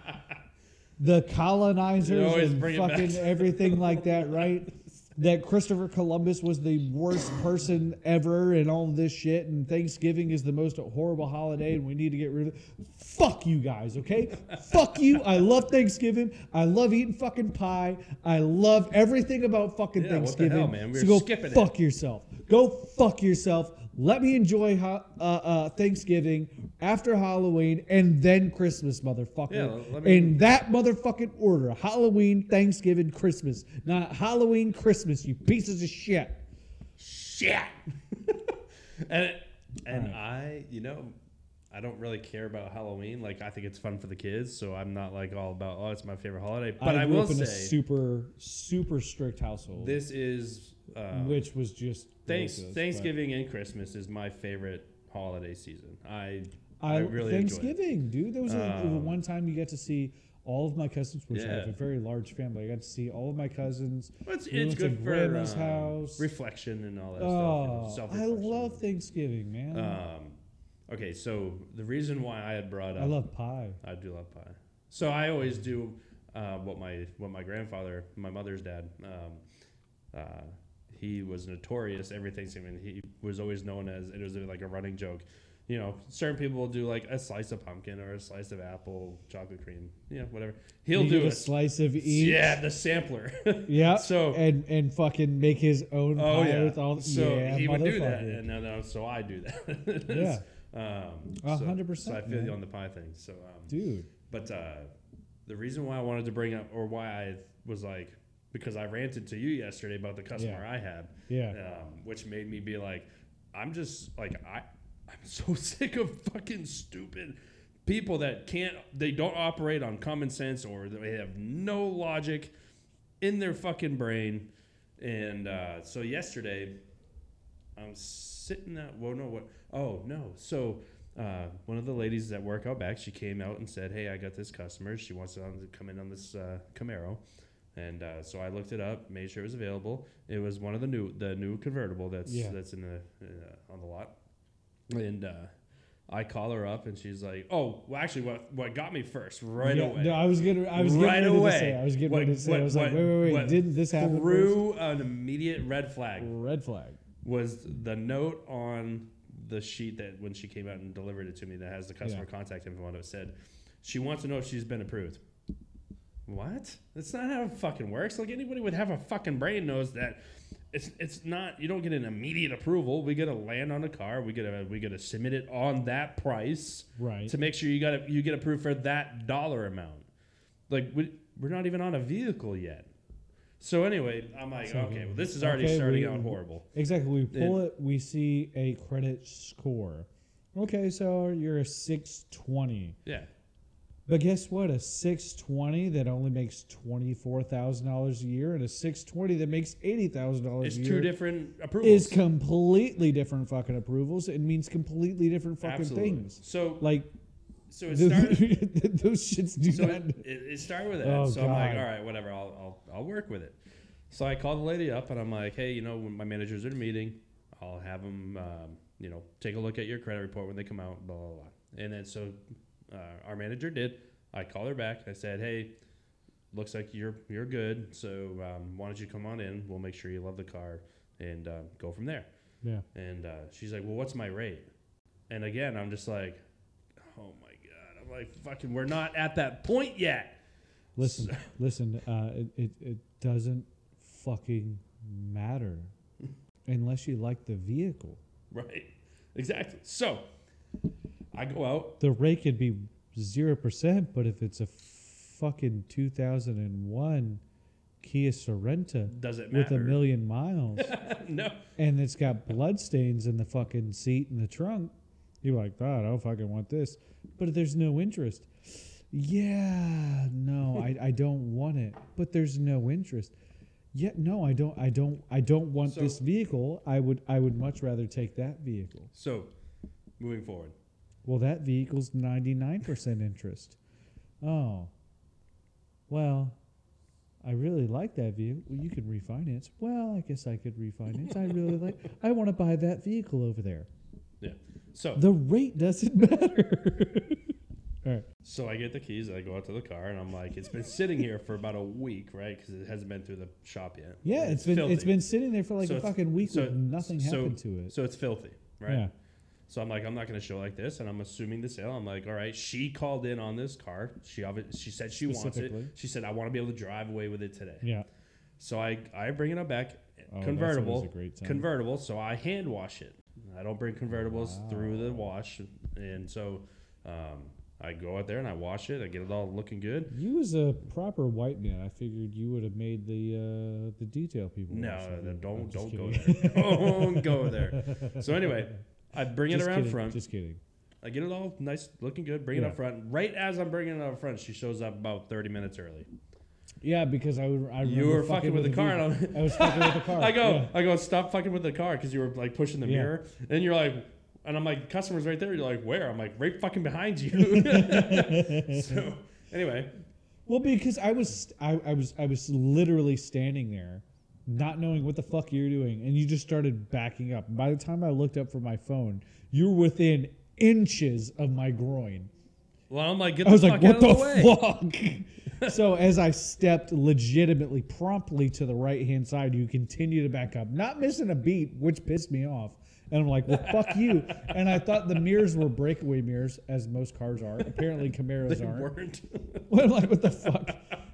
the colonizers and bring it back fucking everything like that, right? That Christopher Columbus was the worst person ever and all this shit, and Thanksgiving is the most horrible holiday, and we need to get rid of it. Fuck you guys, okay? Fuck you. I love Thanksgiving. I love eating fucking pie. I love everything about fucking Yeah, what the Thanksgiving. hell, man? We so go skipping it. fuck yourself. Go fuck yourself. Let me enjoy ho- uh, uh, Thanksgiving after Halloween and then Christmas, motherfucker. Yeah, me- In that motherfucking order: Halloween, Thanksgiving, Christmas. Not Halloween, Christmas. You pieces of shit. Shit. and and I, you know, I don't really care about Halloween. Like, I think it's fun for the kids, so I'm not like all about. Oh, it's my favorite holiday. But I, grew will up in a say super, super strict household, this is uh, which was just Thanks, Thanksgiving and Christmas is my favorite holiday season. I I, I really. Thanksgiving, dude. There was a, there was Um, one time you get to see all of my cousins, which I have a very large family. I got to see all of my cousins. Well, it's, We it's went to for grandma's um, house. reflection and all that Oh, stuff. I you know, self-reflection. love Thanksgiving, man. Um, okay, so the reason why I had brought up I love pie. I do love pie. So I always do uh, what my what my grandfather, my mother's dad, um, uh, he was notorious every Thanksgiving. He was always known as it was like a running joke. You know, certain people will do like a slice of pumpkin or a slice of apple, chocolate cream, you know, whatever. He'll do a it. slice of each. Yeah, the sampler. Yeah. So- and and fucking make his own Oh pie yeah. with all. so yeah, he would do that, and then uh, so I do that. Yeah. Um, A so- hundred So I percent, feel you on the pie thing. So um, dude. But uh, the reason why I wanted to bring up, or why I was like, because I ranted to you yesterday about the customer I had, Yeah. um, which made me be like, I'm just like I, I'm so sick of fucking stupid people that can't, they don't operate on common sense or they have no logic in their fucking brain. And uh, so yesterday, I'm sitting at well no what oh no so uh, one of the ladies that work out back she came out and said hey I got this customer she wants to come in on this uh, Camaro and uh, so I looked it up made sure it was available it was one of the new the new convertible that's Yeah. that's in the uh, on the lot and uh, I call her up and she's like, "Oh, well, actually, what what got me first right Yeah, away." No, I was gonna. I was getting right ready away. to say. I was getting What- ready to say. what- I was like, wait, wait, wait. what Didn't this happen threw an immediate red flag Red flag. was the note on the sheet that when she came out and delivered it to me that has the customer contact info on it said she wants to know if she's been approved. What? That's not how it fucking works. Like anybody would have a fucking brain knows that it's it's not you don't get an immediate approval. We gotta land on a car. We gotta we gotta submit it on that price Right. to make sure you gotta you get approved for that dollar amount. Like we, we're not even on a vehicle yet. So anyway, I'm like, So- okay, well this is already okay, starting we- out horrible. Exactly. We pull it. We see a credit score. Okay, so you're a 620. Yeah. But guess what? A 620 that only makes $24,000 a year and a 620 that makes $80,000 It's a year two different approvals. is completely different fucking approvals. It means completely different fucking Absolutely. things. So Like, so it started those shits do so not. it, it, it started with that. Oh, so I'm like, God. all right, whatever, I'll, I'll I'll work with it. So I called the lady up and I'm like, hey, you know, when my manager's in a meeting, I'll have them, um, you know, take a look at your credit report when they come out, blah blah blah. And then so uh, our manager did. I called her back. I said, hey, looks like you're you're good. So um, why don't you come on in? We'll make sure you love the car and uh, go from there. Yeah. And uh, she's like, well, what's my rate? And again, I'm just like, oh my god. I'm like, fucking, we're not at that point yet. Listen, listen. Uh, it, it it doesn't fucking matter unless you like the vehicle. Right. Exactly. So I go out. The rate could be zero percent, but if it's a fucking 2001 Kia Sorento Does it with a million miles no. and it's got blood stains in the fucking seat in the trunk, you're like, God, I don't fucking want this. But there's no interest, yeah, no, I, I don't want it. But there's no interest. Yeah, no, I don't, I don't, I don't want So- this vehicle. I would, I would much rather take that vehicle. So moving forward. Well, that vehicle's 99% interest. Oh. Well, I really like that vehicle. Well, you can refinance. Well, I guess I could refinance. I really like I want to buy that vehicle over there. Yeah. So The rate doesn't matter. All right. so I get the keys. I go out to the car and I'm like, it's been sitting here for about a week, right? Because it hasn't been through the shop yet. Yeah, And it's been filthy. it's been sitting there for like So a fucking week so- with nothing so- happened to it. So it's filthy, right? Yeah. So I'm like, I'm not going to show like this, and I'm assuming the sale. I'm like, all right, she called in on this car. She obvi- she said she wants it. She said I want to be able to drive away with it today. Yeah. So I I bring it up back, Oh, convertible, a great convertible. So I hand wash it. I don't bring convertibles through the wash, and so um, I go out there and I wash it. I get it all looking good. You as a proper white man, I figured you would have made the uh, the detail people. No, no, don't don't go there. don't go there. So anyway, I bring it Just around kidding, front. Just kidding. I get it all nice, looking good. Bring it Yeah. up front. Right as I'm bringing it up front, she shows up about 30 minutes early. Yeah, because I would. I You remember were fucking with the car, and I'm- I was fucking with the car. I go. I go, stop fucking with the car because you were like pushing the Yeah. mirror. And you're like, and I'm like, customers right there. You're like, where? I'm like, right fucking behind you. so anyway, Well, because I was, I, I was, I was literally standing there, not knowing what the fuck you're doing, and you just started backing up. By the time I looked up for my phone, you're within inches of my groin. well, I'm like, get I the was fuck like, "What the, the fuck?" so as I stepped legitimately, promptly to the right hand side, you continue to back up, not missing a beat, which pissed me off. And I'm like, "Well, fuck you!" And I thought the mirrors were breakaway mirrors, as most cars are. Apparently, Camaros They aren't. weren't. Well, I'm like, what the fuck?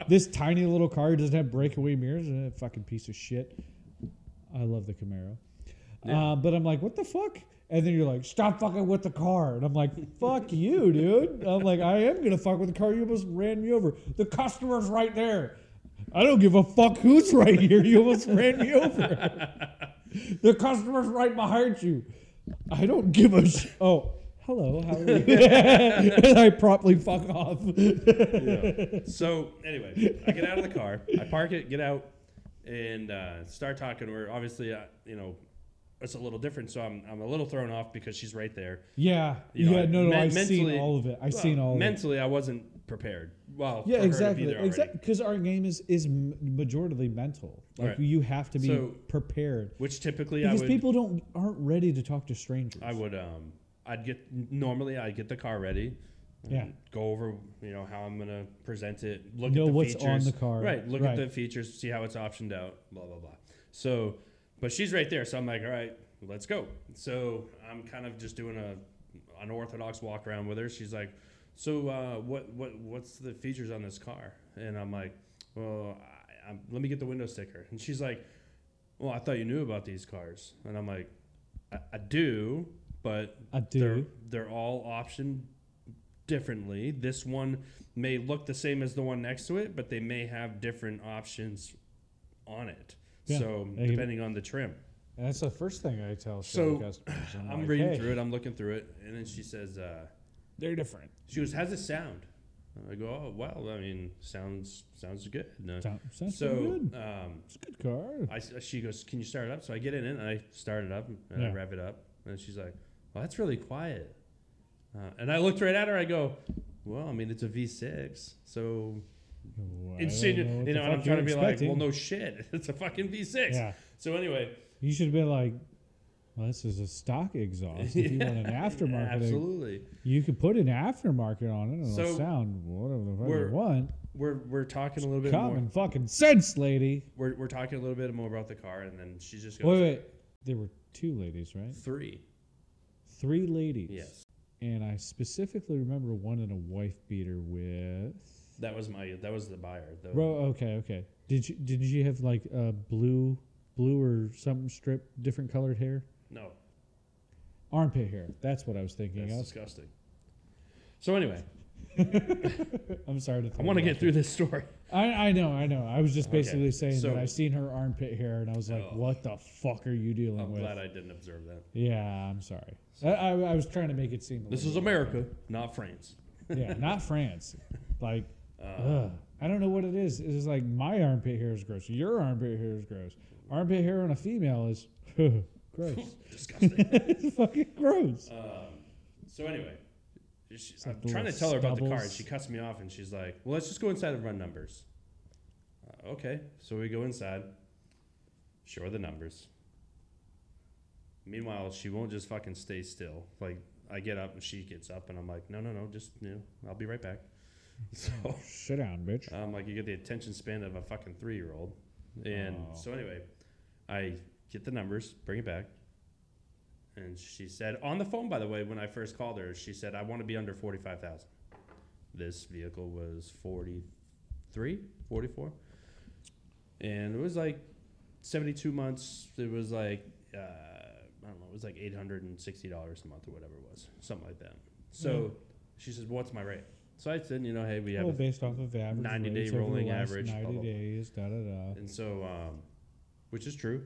this tiny little car doesn't have breakaway mirrors. A fucking piece of shit. I love the Camaro. Uh, but I'm like, what the fuck? And then you're like, stop fucking with the car. And I'm like, fuck you, dude. I'm like, I am going to fuck with the car. You almost ran me over. The customer's right there. I don't give a fuck who's right here. You almost ran me over. the customer's right behind you. I don't give a sh- Oh, hello. How are you? and I promptly fuck off. So anyway, I get out of the car, I park it, get out, and uh, start talking. We're obviously, uh, you know, it's a little different, so I'm, I'm a little thrown off because she's right there. Yeah, You know, yeah, no, no, men- I've seen mentally- all of it. I've well, seen all of it. mentally, I wasn't prepared. Well, Yeah, her be exactly, exactly. Because our game is is m- majoritarily mental. Like Right. you have to be So, prepared Which typically because I would, Because people don't aren't ready to talk to strangers. I would, um, I'd get normally I'd get the car ready. Yeah. and Go over, you know, how I'm gonna present it. Look Know at the what's features. on the car. Right. Look Right. at the features. See how it's optioned out. Blah blah blah. So, but she's right there. So I'm like, all right, let's go. So I'm kind of just doing a unorthodox walk around with her. She's like, so uh, what what what's the features on this car? And I'm like, well, I, I'm, let me get the window sticker. And she's like, well, I thought you knew about these cars. And I'm like, I, I do, but I they're they're all optioned differently. This one may look the same as the one next to it, but they may have different options on it. Yeah. So depending on the trim. And that's the first thing I tell So, customers. I'm, I'm like, reading hey, through it. I'm looking through it, and then she says, uh, They're different. "She goes, how's it sound?" I go, "Oh, well, I mean, sounds sounds good." No. Sound, sounds So, good. um, It's a good car. I, she goes, "Can you start it up?" So I get it in and I start it up and I rev it up, and she's like, "Well, that's really quiet." Uh, and I looked right at her. I go, "Well, I mean, it's a V6, so Well, I insane." know You know, and I'm trying to be like, "Well, no shit, it's a fucking V6." Yeah. So anyway, You should have been like, well, this is a stock exhaust. If you want an aftermarket, absolutely. you could put an aftermarket on it and it'll So, sound whatever the fuck you want. We're we're talking a little bit Common more. fucking sense, lady. We're we're talking a little bit more about the car, and then she just goes, Wait, wait. There were two ladies, right? Three. Three ladies. Yes, And I specifically remember one in a wife beater with. that was my that was the buyer. Bro, okay, okay. Did you did you have like a blue, blue or something strip, different colored hair? No, Armpit hair. That's what I was thinking that's of. disgusting. So anyway, I'm sorry to. I want to get through this story. I, I know, I know. I was just Okay, basically saying so- that I've seen her armpit hair and I was like, Oh. "What the fuck are you dealing with? I'm with?" glad I didn't observe that. yeah, I'm sorry. I, I, I was trying to make it seem. a This little is America, not France. Yeah, not France. Like, Uh, ugh. I don't know what it is. It's like my armpit hair is gross. Your armpit hair is gross. Armpit hair on a female is gross. disgusting. it's fucking gross. um, so anyway, she, I'm trying to tell her about the car, and she cuts me off, and she's like, "Well, let's just go inside and run numbers." Uh, okay, so we go inside, show her the numbers. Meanwhile, she won't just fucking stay still. Like I get up and she gets up, and I'm like, "No, no, no, just you know, I'll be right back." So Sit down, bitch. I'm like, you get the attention span of a fucking three year old. And Oh. so anyway, I get the numbers, bring it back. And she said, on the phone, by the way, when I first called her, she said, I want to be under 45,000. This vehicle was 43, 44. And it was like 72 months. It was like, uh, I don't know, it was like $860 a month or whatever it was, something like that. So Mm. she says, what's my rate? So I said, you know, hey, we have well, a based off of average 90 day rolling average, blah, 90 blah, blah. days, da da da. And so, um, which is true.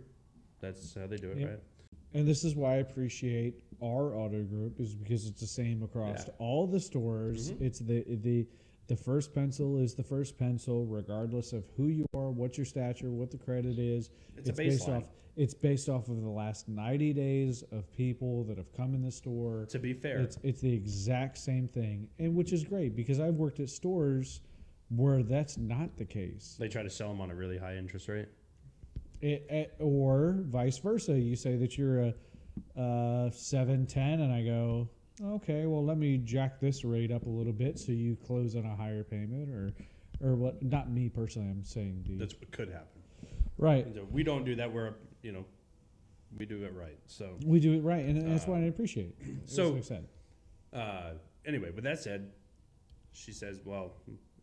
That's how they do it, Yep. right? And this is why I appreciate our auto group is because it's the same across Yeah. all the stores. Mhm. It's the the the first pencil is the first pencil, regardless of who you are, what your stature, what the credit is. It's, a based baseline. off. It's based off of the last ninety days of people that have come in the store. to be fair, It's it's the exact same thing, and which is great because I've worked at stores where that's not the case. they try to sell them on a really high interest rate. It, it- or vice versa. You say that you're a, uh seven ten, and I go, okay, well let me jack this rate up a little bit so you close on a higher payment, or or what? Not me personally. I'm saying the That's what could happen. right. And so we don't do that. We're, you know, we do it right. So, We do it right, and that's what I Uh, appreciate. so- As said, uh, anyway, with that said, she says, well,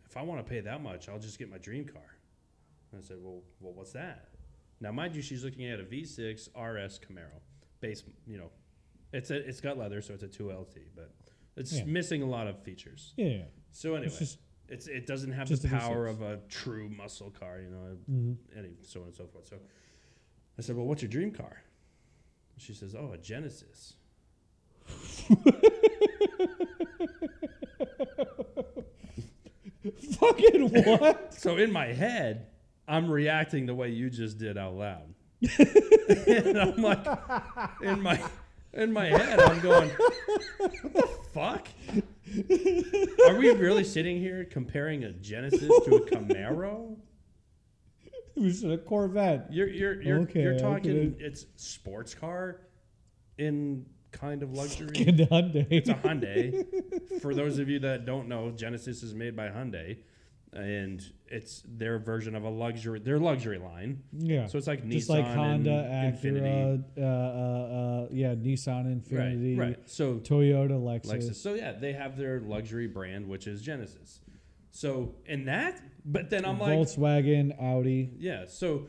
if I want to pay that much, I'll just get my dream car. And I said, well, well, what's that? Now, mind you, she's looking at a V6 RS Camaro, base. You know, it's a it's got leather, so it's a 2LT, but it's Yeah. missing a lot of features. yeah, yeah. So anyway, it's just It's it doesn't have the power of a true muscle car, you know, mhm. any so on and so forth. So I said, "Well, what's your dream car?" She says, "Oh, a Genesis." fucking what? So in my head, I'm reacting the way you just did out loud, and I'm like, in my in my head, I'm going, "What the fuck?" Are we really sitting here comparing a Genesis to a Camaro? It was a Corvette. You're you're you're, Okay, you're talking it's sports car in kind of luxury. Fucking Hyundai. It's a Hyundai. For those of you that don't know, Genesis is made by Hyundai, and it's their version of a luxury. Their luxury line. yeah. So it's like Just Nissan like Honda, and Infiniti. Uh, uh, uh, yeah, Nissan Infiniti, Right, right. So Toyota, Lexus. Lexus. So yeah, they have their luxury brand, which is Genesis. So in that, but then I'm like, Volkswagen, Audi. yeah. So,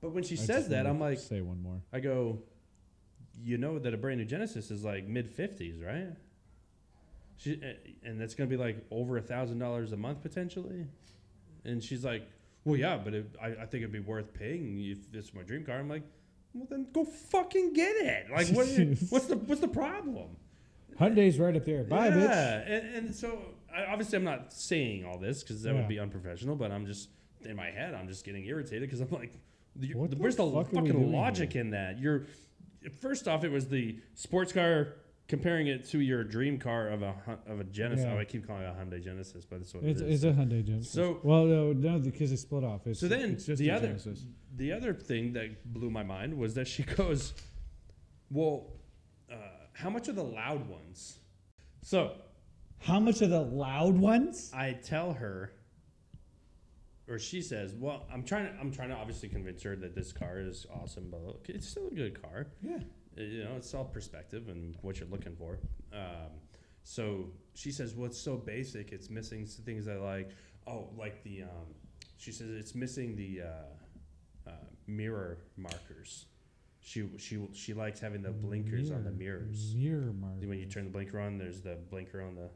but when she I says that, I'm like, say one more. I go, you know that a brand new Genesis is like mid fifties, right? She eh, and that's gonna be like over a thousand dollars a month potentially. And she's like, well, yeah, but it, I, I think it'd be worth paying if it's my dream car. I'm like, well, then go fucking get it. Like, what? what's the what's the problem? Hyundai's right up there. Bye, yeah. bitch. And, and so I, obviously I'm not saying all this because that Yeah. would be unprofessional, but I'm just in my head I'm just getting irritated because I'm like, the, where's the fuck fucking logic in that? You're first off, it was the sports car comparing it to your dream car of a of a Genesis. Yeah. Oh, I keep calling it a Hyundai Genesis, but that's what It's, it is. it's a Hyundai Genesis. So- well, no, no, because it's split off. It's, So then it's just the other Genesis. the other thing that blew my mind was that she goes, "Well, uh, how much are the loud ones?" So How much are the loud ones? I tell her, or she says, "Well, I'm trying to, I'm trying to obviously convince her that this car is awesome, but it's still a good car. Yeah. You know, it's all perspective and what you're looking for." Um, so she says, "Well, it's so basic. It's missing s- things I like. Oh, like the," um, she says, "It's missing the uh, uh, mirror markers." She she she likes having the blinkers on the mirrors. Mirror markers. When you turn the blinker on, there's the blinker on the.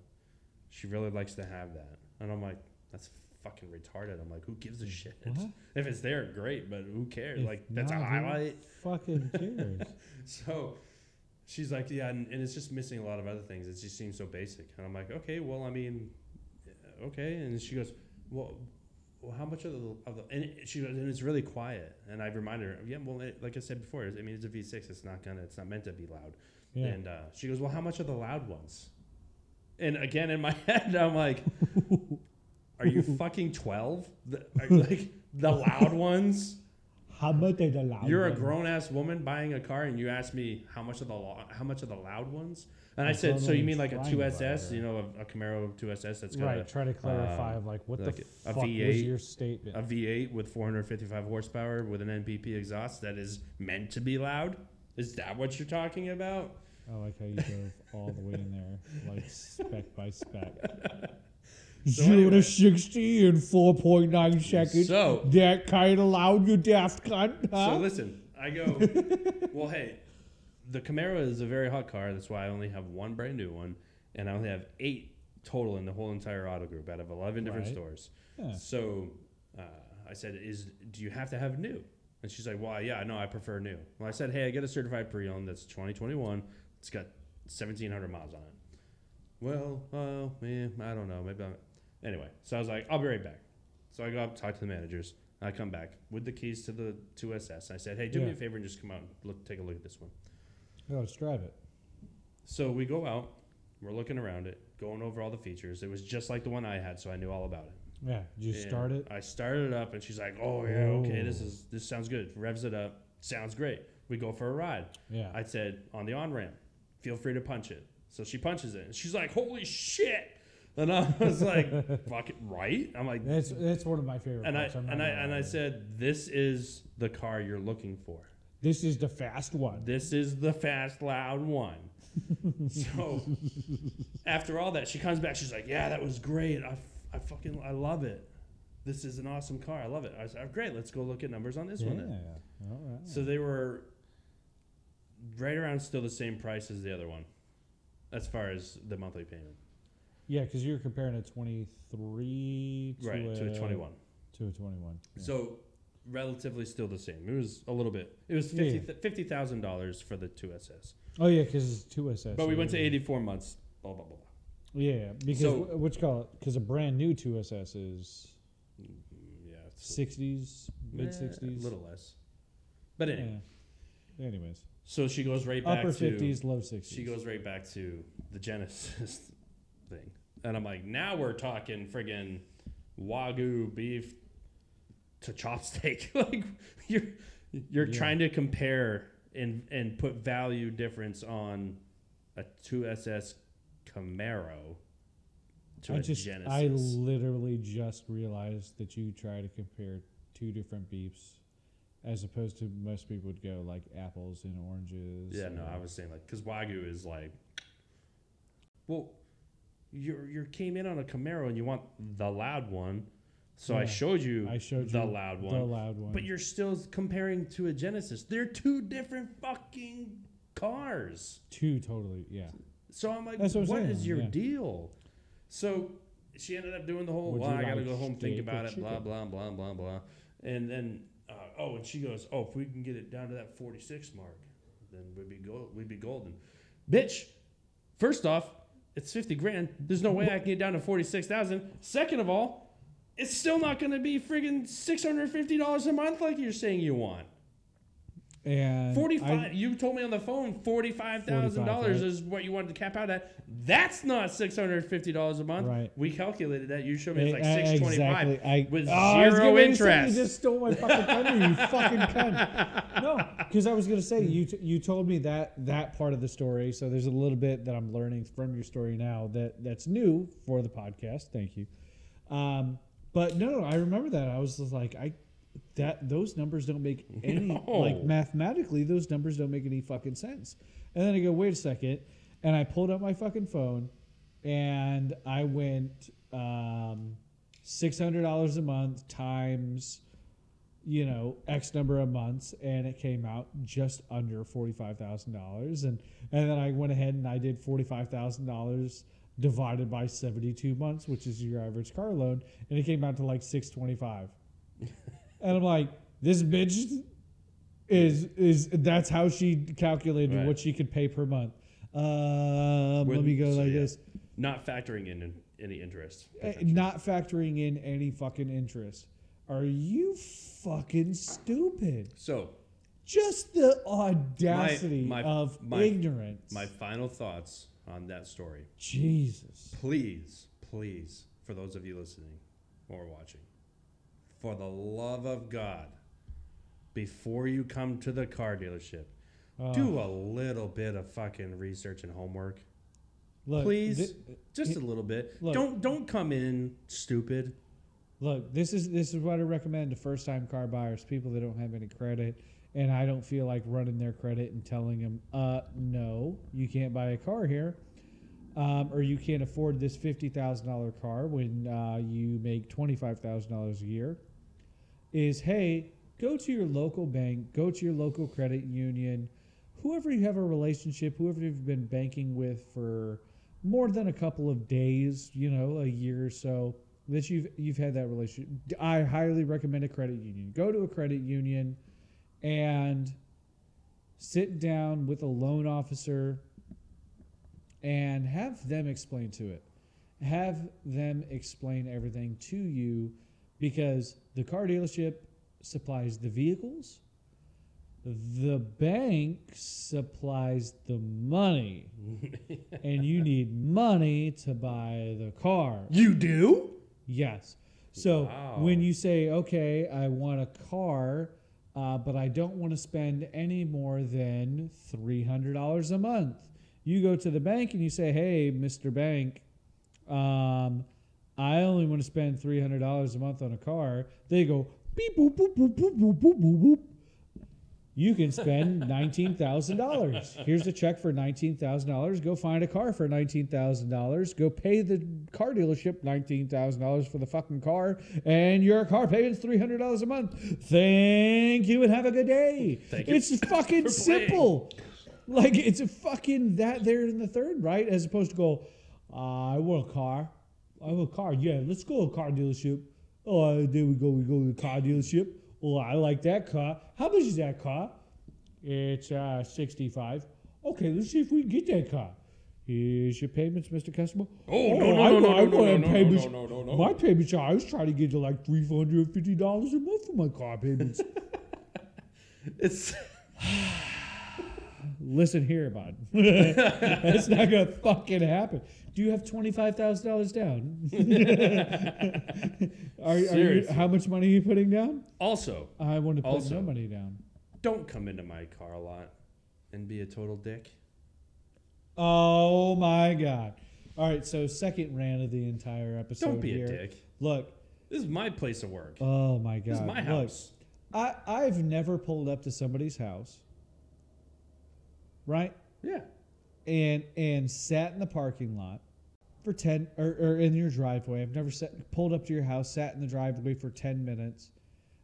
She really likes to have that, and I'm like, that's fucking retarded. I'm like, who gives a shit? What? If it's there, great, but who cares? If like that's a highlight. Fucking cares. So, she's like, yeah, and, and it's just missing a lot of other things. It just seems so basic, and I'm like, okay, well, I mean, okay, and she goes, well. Well, how much of the, of the and she goes, and it's really quiet. And I reminded her, yeah, well, it, like I said before, I mean, it's a V6. It's not gonna, it's not meant to be loud. Yeah. And uh, she goes, "Well, how much are the loud ones?" And again, in my head, I'm like, "Are you fucking twelve? The, are, like the loud ones? How much are the loud You're a ones? grown ass woman buying a car, and you ask me how much of the lo- how much are the loud ones?" And I That's said, what "So you I'm mean like a trying to 2SS? You know, a, a Camaro 2SS that's got Right. Try to clarify, um, like, what like the a fuck was V8, your statement? a, a V8 with 455 horsepower with an NPP exhaust that is meant to be loud? Is that what you're talking about?" I like how you drove all the way in there, like spec by spec. So Zero anyway. to sixty in four point nine seconds. So- that kind of loud, you daft cunt. Huh? So listen, I go, well, hey, the Camaro is a very hot car. That's why I only have one brand new one, and I only have eight total in the whole entire auto group out of 11 different Right. stores. Yeah. So uh, I said, is do you have to have new? And she's like, well, yeah, no, I prefer new. Well, I said, hey, I get a certified pre-owned that's 2021. It's got 1,700 miles on it. Well, uh, man, I don't know. Maybe I'm... Anyway, so I was like, I'll be right back. So I go up, talk to the managers. I come back with the keys to the 2SS. I said, hey, do me a favor and just come out and look, take a look at this one. Oh, let's drive it. So we go out. We're looking around it, going over all the features. It was just like the one I had, so I knew all about it. Yeah. Did you And start it? I started it up, and she's like, "Oh yeah, okay, this oh. is this sounds good." Revs it up, sounds great. We go for a ride. Yeah. I said on the on ramp, feel free to punch it. So she punches it, and she's like, "Holy shit!" And I was like, "Fuck it, right?" I'm like, that's that's one of my favorite. and I parts, I'm not and I gonna and I said, "This is the car you're looking for. this is the fast one. This is the fast, loud one." so after all that, she comes back. She's like, "Yeah, that was great. I, I fucking I love it. This is an awesome car. I love it." I said, "Great, let's go look at numbers on this yeah. one." Then. All right. So they were right around still the same price as the other one, as far as the monthly payment. Yeah, because you're comparing a 23 to right a, to a twenty-one. To a 21. Yeah. So relatively still the same. It was a little bit. It was Yeah, fifty thousand dollars for the two SS. oh yeah, because it's two SS. But we went to yeah. eighty-four months. Blah blah blah. Yeah, because So- what you call it? Because a brand new two SS is Mm, Yeah, 60s, mid 60s. a little less. But anyway, Yeah. Anyways, so she goes right back upper 50s, low 60s. she goes right back to the Genesis thing, and I'm like, now we're talking friggin' wagyu beef to chopstick. like you're you're Yeah. trying to compare and and put value difference on a 2SS Camaro to I a just Genesis. I literally just realized that you try to compare two different beefs as opposed to most people would go like apples and oranges. yeah, no, I was saying like because Wagyu is like, well, you you came in on a Camaro and you want the loud one, so I showed you I showed the you loud the loud one. But you're still comparing to a Genesis. They're two different fucking cars. two totally yeah. So I'm like, That's what what your yeah. deal? So she ended up doing the whole, well, I gotta go home, think about it, blah, blah, blah, blah, blah. And then, uh, oh, and she goes, oh, if we can get it down to that 46 mark, then we'd be, go- we'd be golden. Bitch, first off, it's 50 grand. There's no way I can get down to 46,000. Second of all, it's still not gonna be friggin' $650 a month like you're saying you want. And Forty I- You told me on the phone forty five thousand dollars is what you wanted to cap out at. That's not six hundred fifty dollars a month. Right. We calculated that. You showed me it's like six twenty five exactly. I- with Oh, zero getting to say interest. You just stole my fucking thunder, you fucking cunt. No, because I was gonna say you t- you told me that that part of the story. So there's a little bit that I'm learning from your story now that that's new for the podcast. Thank you. Um, but no, no, I remember that. I was like, I that those numbers don't make any No. like mathematically those numbers don't make any fucking sense. And then I go, wait a second, and I pulled up my fucking phone, and I went um, six hundred dollars a month times, you know, X number of months, and it came out just under forty five thousand dollars. And and then I went ahead and I did forty five thousand dollars divided by seventy two months, which is your average car loan, and it came out to like six twenty five. and I'm like, this bitch is is that's how she calculated Right. what she could pay per month. Um, let me go so, like yeah. this. Not factoring in any interest. Eh, not factoring in any fucking interest. Are you fucking stupid? So Just the audacity my- of my- ignorance. my final thoughts on that story. Jesus. Please, please, for those of you listening or watching, for the love of God, before you come to the car dealership, Uh, do a little bit of fucking research and homework. look, Please, thi- just a little bit. Look. don't don't come in stupid. look, this is this is what I recommend to first time car buyers, people that don't have any credit, and I don't feel like running their credit and telling them, uh, no, you can't buy a car here. Um, or you can't afford this fifty thousand dollar car when uh, you make twenty five thousand dollars a year. Is hey, go to your local bank, go to your local credit union, whoever you have a relationship, whoever you've been banking with for more than a couple of days, you know, a year or so that you've you've had that relationship. I highly recommend a credit union. Go to a credit union and sit down with a loan officer and have them explain to it. Have them explain everything to you because the car dealership supplies the vehicles, the bank supplies the money, and you need money to buy the car. You do? Yes. So Wow. when you say, okay, I want a car, uh, but I don't want to spend any more than $300 a month, you go to the bank and you say, hey, Mr. Bank, um, I only want to spend $300 a month on a car. They go, beep, boop, boop, boop, boop, boop, boop, boop, boop. You can spend $19,000. Here's a check for $19,000. Go find a car for $19,000. Go pay the car dealership $19,000 for the fucking car, and your car payment's $300 a month. Thank you and have a good day. Thank you it's fucking simple. Like, it's a fucking that there in the third, right? As opposed to go, uh, I want a car. I want a car. Yeah, let's go to a car dealership. Oh, there we go. We go to the car dealership. Oh, I like that car. How much is that car? It's uh, 65. Okay, let's see if we can get that car. Here's your payments, Mr. Customer. Oh, no, no, I no, no, I no, no, no, payments. no, no, no, no. My payments, I was trying to get to like $350 a month for my car payments. It's Listen here, bud. That's not gonna fucking happen. Do you have twenty five thousand dollars down? are, are you, how much money are you putting down? also I want to put Also- no money down. don't come into my car a lot and be a total dick. Oh my god. All right, so second rant of the entire episode. Don't be here. a dick. Look. This is my place of work. Oh my god. this is my Look, house. I I've never pulled up to somebody's house. Right? Yeah. And and sat in the parking lot for 10 or, or in your driveway. I've never sat, pulled up to your house sat in the driveway for 10 minutes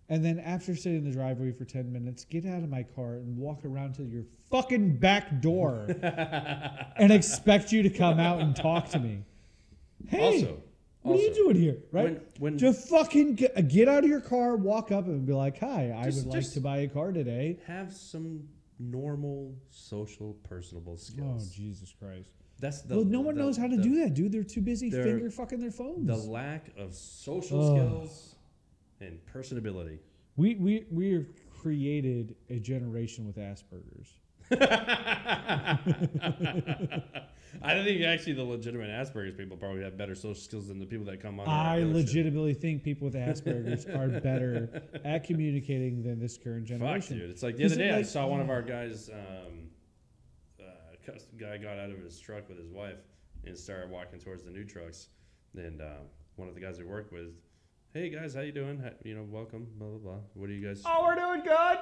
and then after sitting in the driveway for 10 minutes get out of my car and walk around to your fucking back door and expect you to come out and talk to me. Hey also, what are you doing here right? When, when just fucking get, get out of your car walk up and be like hi i Just- would like to buy a car today. have some normal social personable oh, skills. oh jesus christ That's the well, no one the- knows how to the- do that, dude. They're too busy they're- finger fucking their phones. The lack of social Ugh. skills and personability. we we we have created a generation with Asperger's. I don't think actually the legitimate Asperger's people probably have better social skills than the people that come on. I legitimately think people with Asperger's are better at communicating than this current generation. Fuck, generation. dude. It's like the other it day I saw one of our guys. Um, uh, guy got out of his truck with his wife and started walking towards the new trucks. And uh, one of the guys we work with, hey guys, how you doing? How, you know, welcome. Blah blah blah. What are you guys? Oh, we're doing good.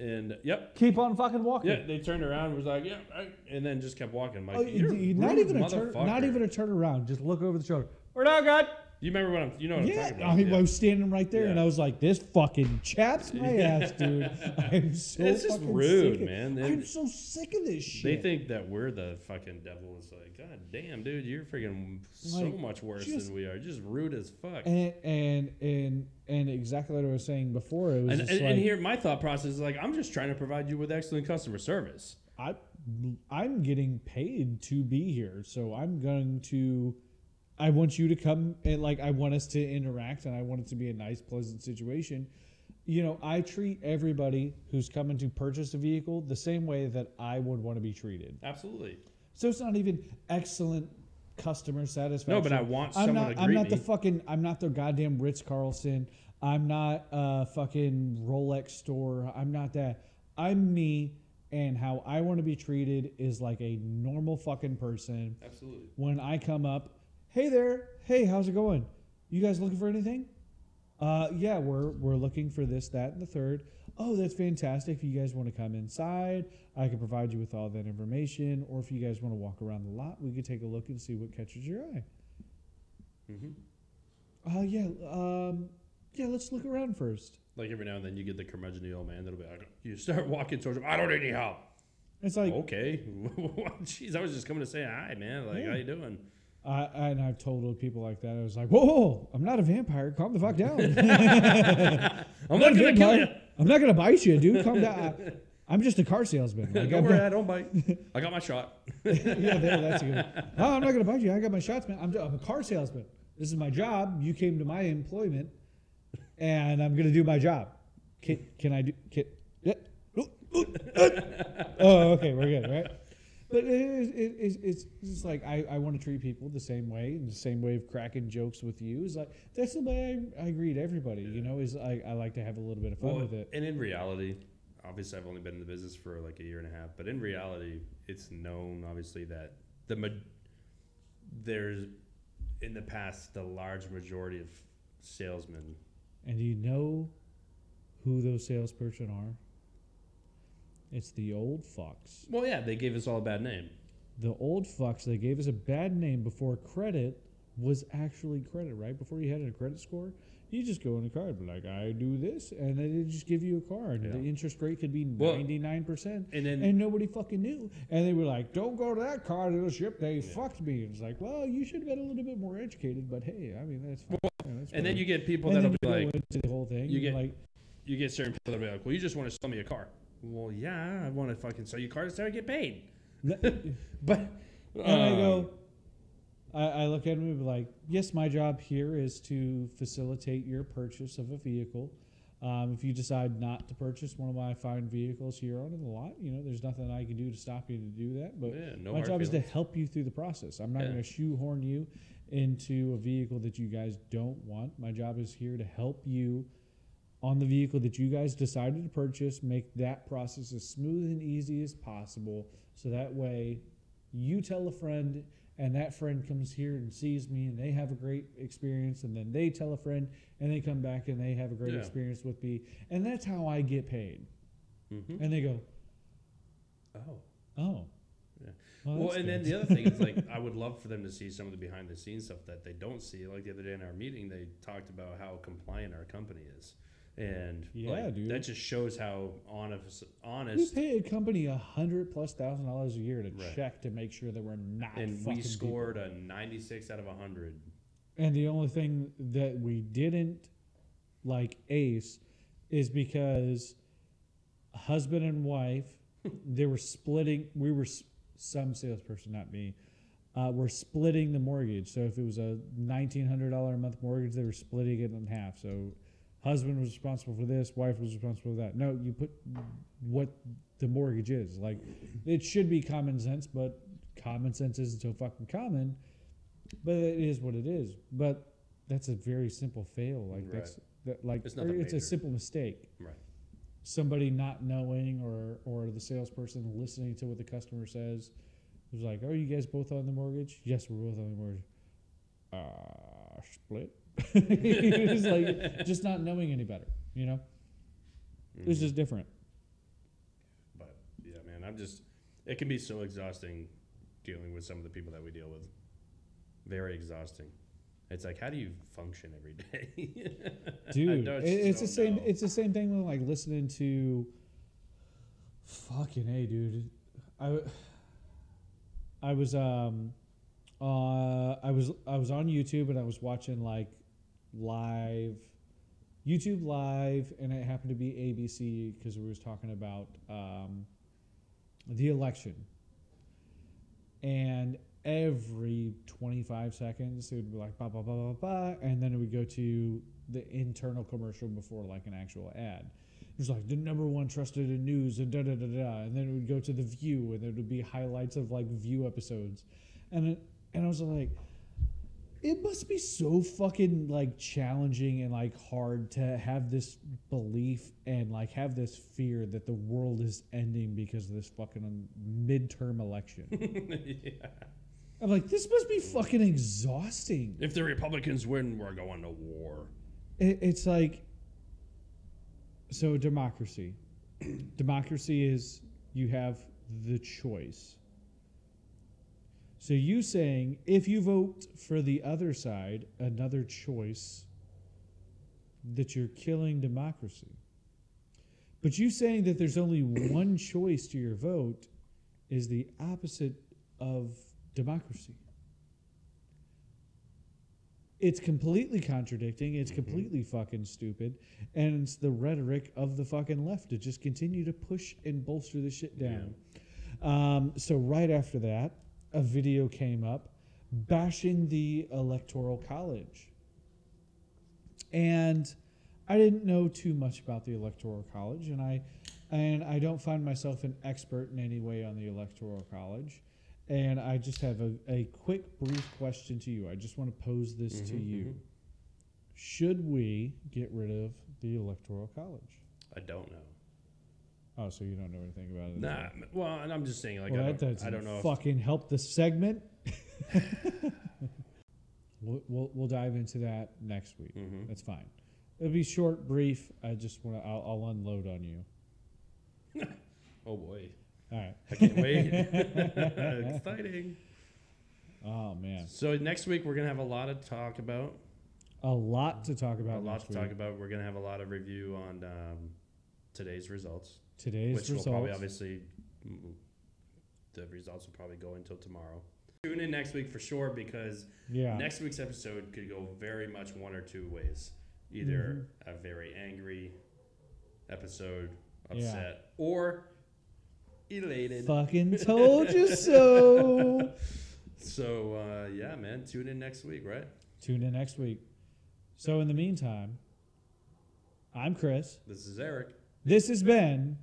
And yep, Keep on fucking walking. yeah. They turned around, and was like, yeah, right," and then just kept walking. I'm like, Oh, you're you- a not rude even a turn, not motherfucker." even a turn around. Just look over the shoulder. We're not good. You remember what I'm? You know what I'm Yeah, talking I, mean, yeah. I was standing right there, and Yeah. I was like, "This fucking chaps my ass, dude." I'm so It's just fucking rude, sick of- man. I'm so sick of this They shit. think that we're the fucking devil. It's like, God damn, dude, you're freaking so Like, much worse just- than we are. Just rude as fuck. and and and and exactly what I was saying before. It was And, and, like, and here, my thought process is like, I'm just trying to provide you with excellent customer service. I I'm getting paid to be here, so I'm going to. I want you to come and like I want us to interact, and I want it to be a nice, pleasant situation. You know, I treat everybody who's coming to purchase a vehicle the same way that I would want to be treated. Absolutely. So it's not even excellent customer satisfaction. No, but I want I'm someone not. to I'm greet not the fucking. I'm not the goddamn Ritz Carlton. I'm not a fucking Rolex store. I'm not that. I'm me, and how I want to be treated is like a normal fucking person. Absolutely. When I come up, hey there, hey, how's it going? You guys looking for anything? Uh, yeah, we're we're looking for this, that, and the third. Oh, that's fantastic. If you guys want to come inside, I can provide you with all that information. Or if you guys want to walk around the lot, we could take a look and see what catches your eye. hmm Oh yeah, um, yeah. Let's look around first. Like every now and then, you get the curmudgeon old man that'll be like, you start walking towards him. I don't need any help. It's like okay. Jeez, I was just coming to say hi, man. Like, Yeah. how you doing? I, I and I've told people like that. I was like, whoa, I'm not a vampire. Calm the fuck down. I'm not a gonna kill you. I'm not gonna bite you, dude. Calm down. I, I'm just a car salesman. Like, Don't I'm worry, not- I don't bite. I got my shot. yeah, there, that's good. No, I'm not going to bite you. I got my shots, man. I'm, I'm a car salesman. This is my job. You came to my employment, and I'm going to do my job. Can, can I do? Can, yeah. oh, okay, we're good, right? But it is, it, it's, it's just like I, I want to treat people the same way, and the same way of cracking jokes with you is like that's the way I, I greet everybody. You know, is I, I like to have a little bit of fun Well, with it. and in reality, obviously, I've only been in the business for like a year and a half. But in reality, it's known, obviously, that the ma- there's in the past the large majority of salesmen. And do you know who those salesperson are? It's the old fucks. Well, yeah, they gave us all a bad name. The old fucks, they gave us a bad name before credit was actually credit, right? Before you had a credit score, you just go in a card, be like, I do this, and then they just give you a card. Yeah. The interest rate could be Well, 99%. And then And nobody fucking knew. And they were like, don't go to that car dealership. They fucked me. And it's like, well, you should have been a little bit more educated, but hey, I mean, that's fine. Yeah, that's and then you get people and that'll be like, the whole thing. you get- like, you get certain people that'll be like, well, you just want to sell me a car. Well, yeah, I want to fucking sell you cars so I get paid. But And I um, go, I, I look at him and be like, yes, my job here is to facilitate your purchase of a vehicle. Um, if you decide not to purchase one of my fine vehicles here on the lot, you know, there's nothing I can do to stop you to do that. But yeah, no my job is to help you through the process. I'm not Yeah. going to shoehorn you into a vehicle that you guys don't want. My job is here to help you on the vehicle that you guys decided to purchase, make that process as smooth and easy as possible. So that way you tell a friend, and that friend comes here and sees me, and they have a great experience, and then they tell a friend, and they come back and they have a great Yeah. experience with me, and that's how I get paid. Mm-hmm. And they go, Oh. oh. Yeah. Well, Well, and then the other thing is like I would love for them to see some of the behind the scenes stuff that they don't see. Like the other day in our meeting, they talked about how compliant our company is, and Yeah, like, dude. that just shows how honest, We honest, pay a company a hundred plus thousand dollars a year to Right. check to make sure that we're not. and we scored people. a ninety-six out of hundred. And the only thing that we didn't like ace is because husband and wife, they were splitting. We were some salesperson, not me. Uh, were splitting the mortgage. So if it was a nineteen hundred dollar a month mortgage, they were splitting it in half. So husband was responsible for this, wife was responsible for that. No, you put what the mortgage is. Like it should be common sense, but common sense isn't so fucking common. But it is what it is. But that's a very simple fail. Like Right. that's that like It's it's a simple mistake. Right. Somebody not knowing or or the salesperson listening to what the customer says was like, "Oh, you guys both on the mortgage? Yes, we're both on the mortgage. Uh, split." It's like just not knowing any better. You know, it's Mhm. just different. But yeah, man, I'm just. It can be so exhausting dealing with some of the people that we deal with. Very exhausting. It's like, how do you function every day? Dude. it- it's the same. know. It's the same thing with like listening to. Fucking a, dude. I, I was um, uh, I was I was on YouTube and I was watching like live, YouTube live, and it happened to be ABC because we was talking about um, the election. And every 25 seconds, it would be like, ba, ba, ba, ba, ba, and then it would go to the internal commercial before like an actual ad. It was like the number one trusted in news and da da da da, and then it would go to the View, and there would be highlights of like View episodes, and it, and I was like, it must be so fucking like challenging and like hard to have this belief and like have this fear that the world is ending because of this fucking midterm election. yeah. I'm like, this must be fucking exhausting. If the Republicans win, we're going to war. It, it's like, so democracy. democracy is you have the choice. So you saying if you vote for the other side, another choice, that you're killing democracy. But you saying that there's only one choice to your vote is the opposite of democracy. It's completely contradicting. It's completely fucking stupid. And it's the rhetoric of the fucking left to just continue to push and bolster the shit down. Um, so, right after that, a video came up bashing the Electoral College. And I didn't know too much about the Electoral College, and I and I don't find myself an expert in any way on the Electoral College. And I just have a, a quick, brief question to you. I just want to pose this to Mhm, you. mhm. Should we get rid of the Electoral College? I don't know. Oh, so you don't know anything about it? Nah, well, and I'm just saying, like, well, I, that don't, doesn't I don't know. If, fucking help the segment. we'll, we'll, we'll dive into that next week. Mhm. That's fine. It'll be short, brief. I just want to. I'll, I'll unload on you. Oh boy, All right. I can't wait. Exciting. Oh man, So next week we're gonna have a lot to talk about. a lot to talk about. a lot next to talk about. We're gonna have a lot of review on um, today's results, Today's which will probably obviously mm, the results will probably go until tomorrow. Tune in next week for sure because yeah. next week's episode could go very much one or two ways. Either Mm-hmm. a very angry episode, Yeah. upset, or elated. Fucking told you so. So uh, yeah, man, tune in next week, right? Tune in next week. So in the meantime, I'm Chris. This is Eric. This has been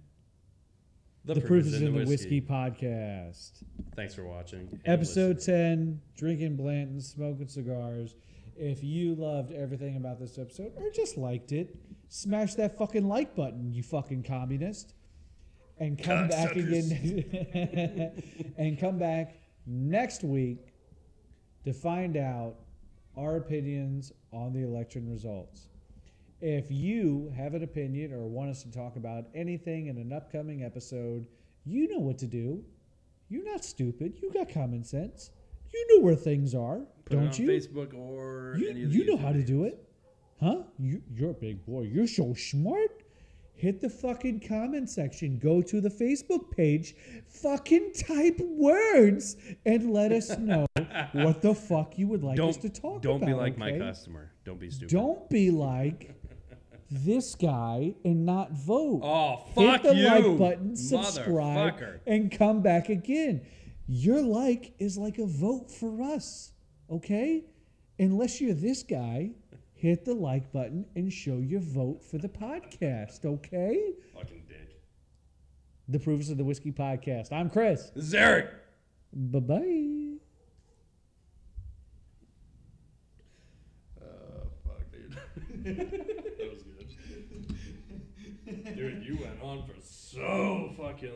the, Proof is in the whiskey. podcast. Thanks for watching. and Episode listening. 10 Drinking Blanton, Smoking Cigars. If you loved everything about this episode or just liked it, smash that fucking like button, you fucking communist. And come back Cocksuckers. again and come back next week to find out our opinions on the election results. If you have an opinion or want us to talk about anything in an upcoming episode, you know what to do. You're not stupid. You got common sense. You know where things are, Put don't on you? Facebook or You, any of you know how to do it. Huh? You, you're a big boy. You're so smart. Hit the fucking comment section. Go to the Facebook page. Fucking type words and let us know what the fuck you would like us to talk about. don't about. be like my okay? customer. Don't be stupid. Don't be like this guy and not vote. Oh Hit fuck the you, like button, subscribe, and come back again. Your like is like a vote for us, okay? Unless you're this guy, hit the like button and show your vote for the podcast, okay? Fucking dick. The Proofs of the Whiskey Podcast. I'm Chris. This is Eric. Bye bye. Oh uh, fuck, dude. that was good. Dude, you went on for so fucking.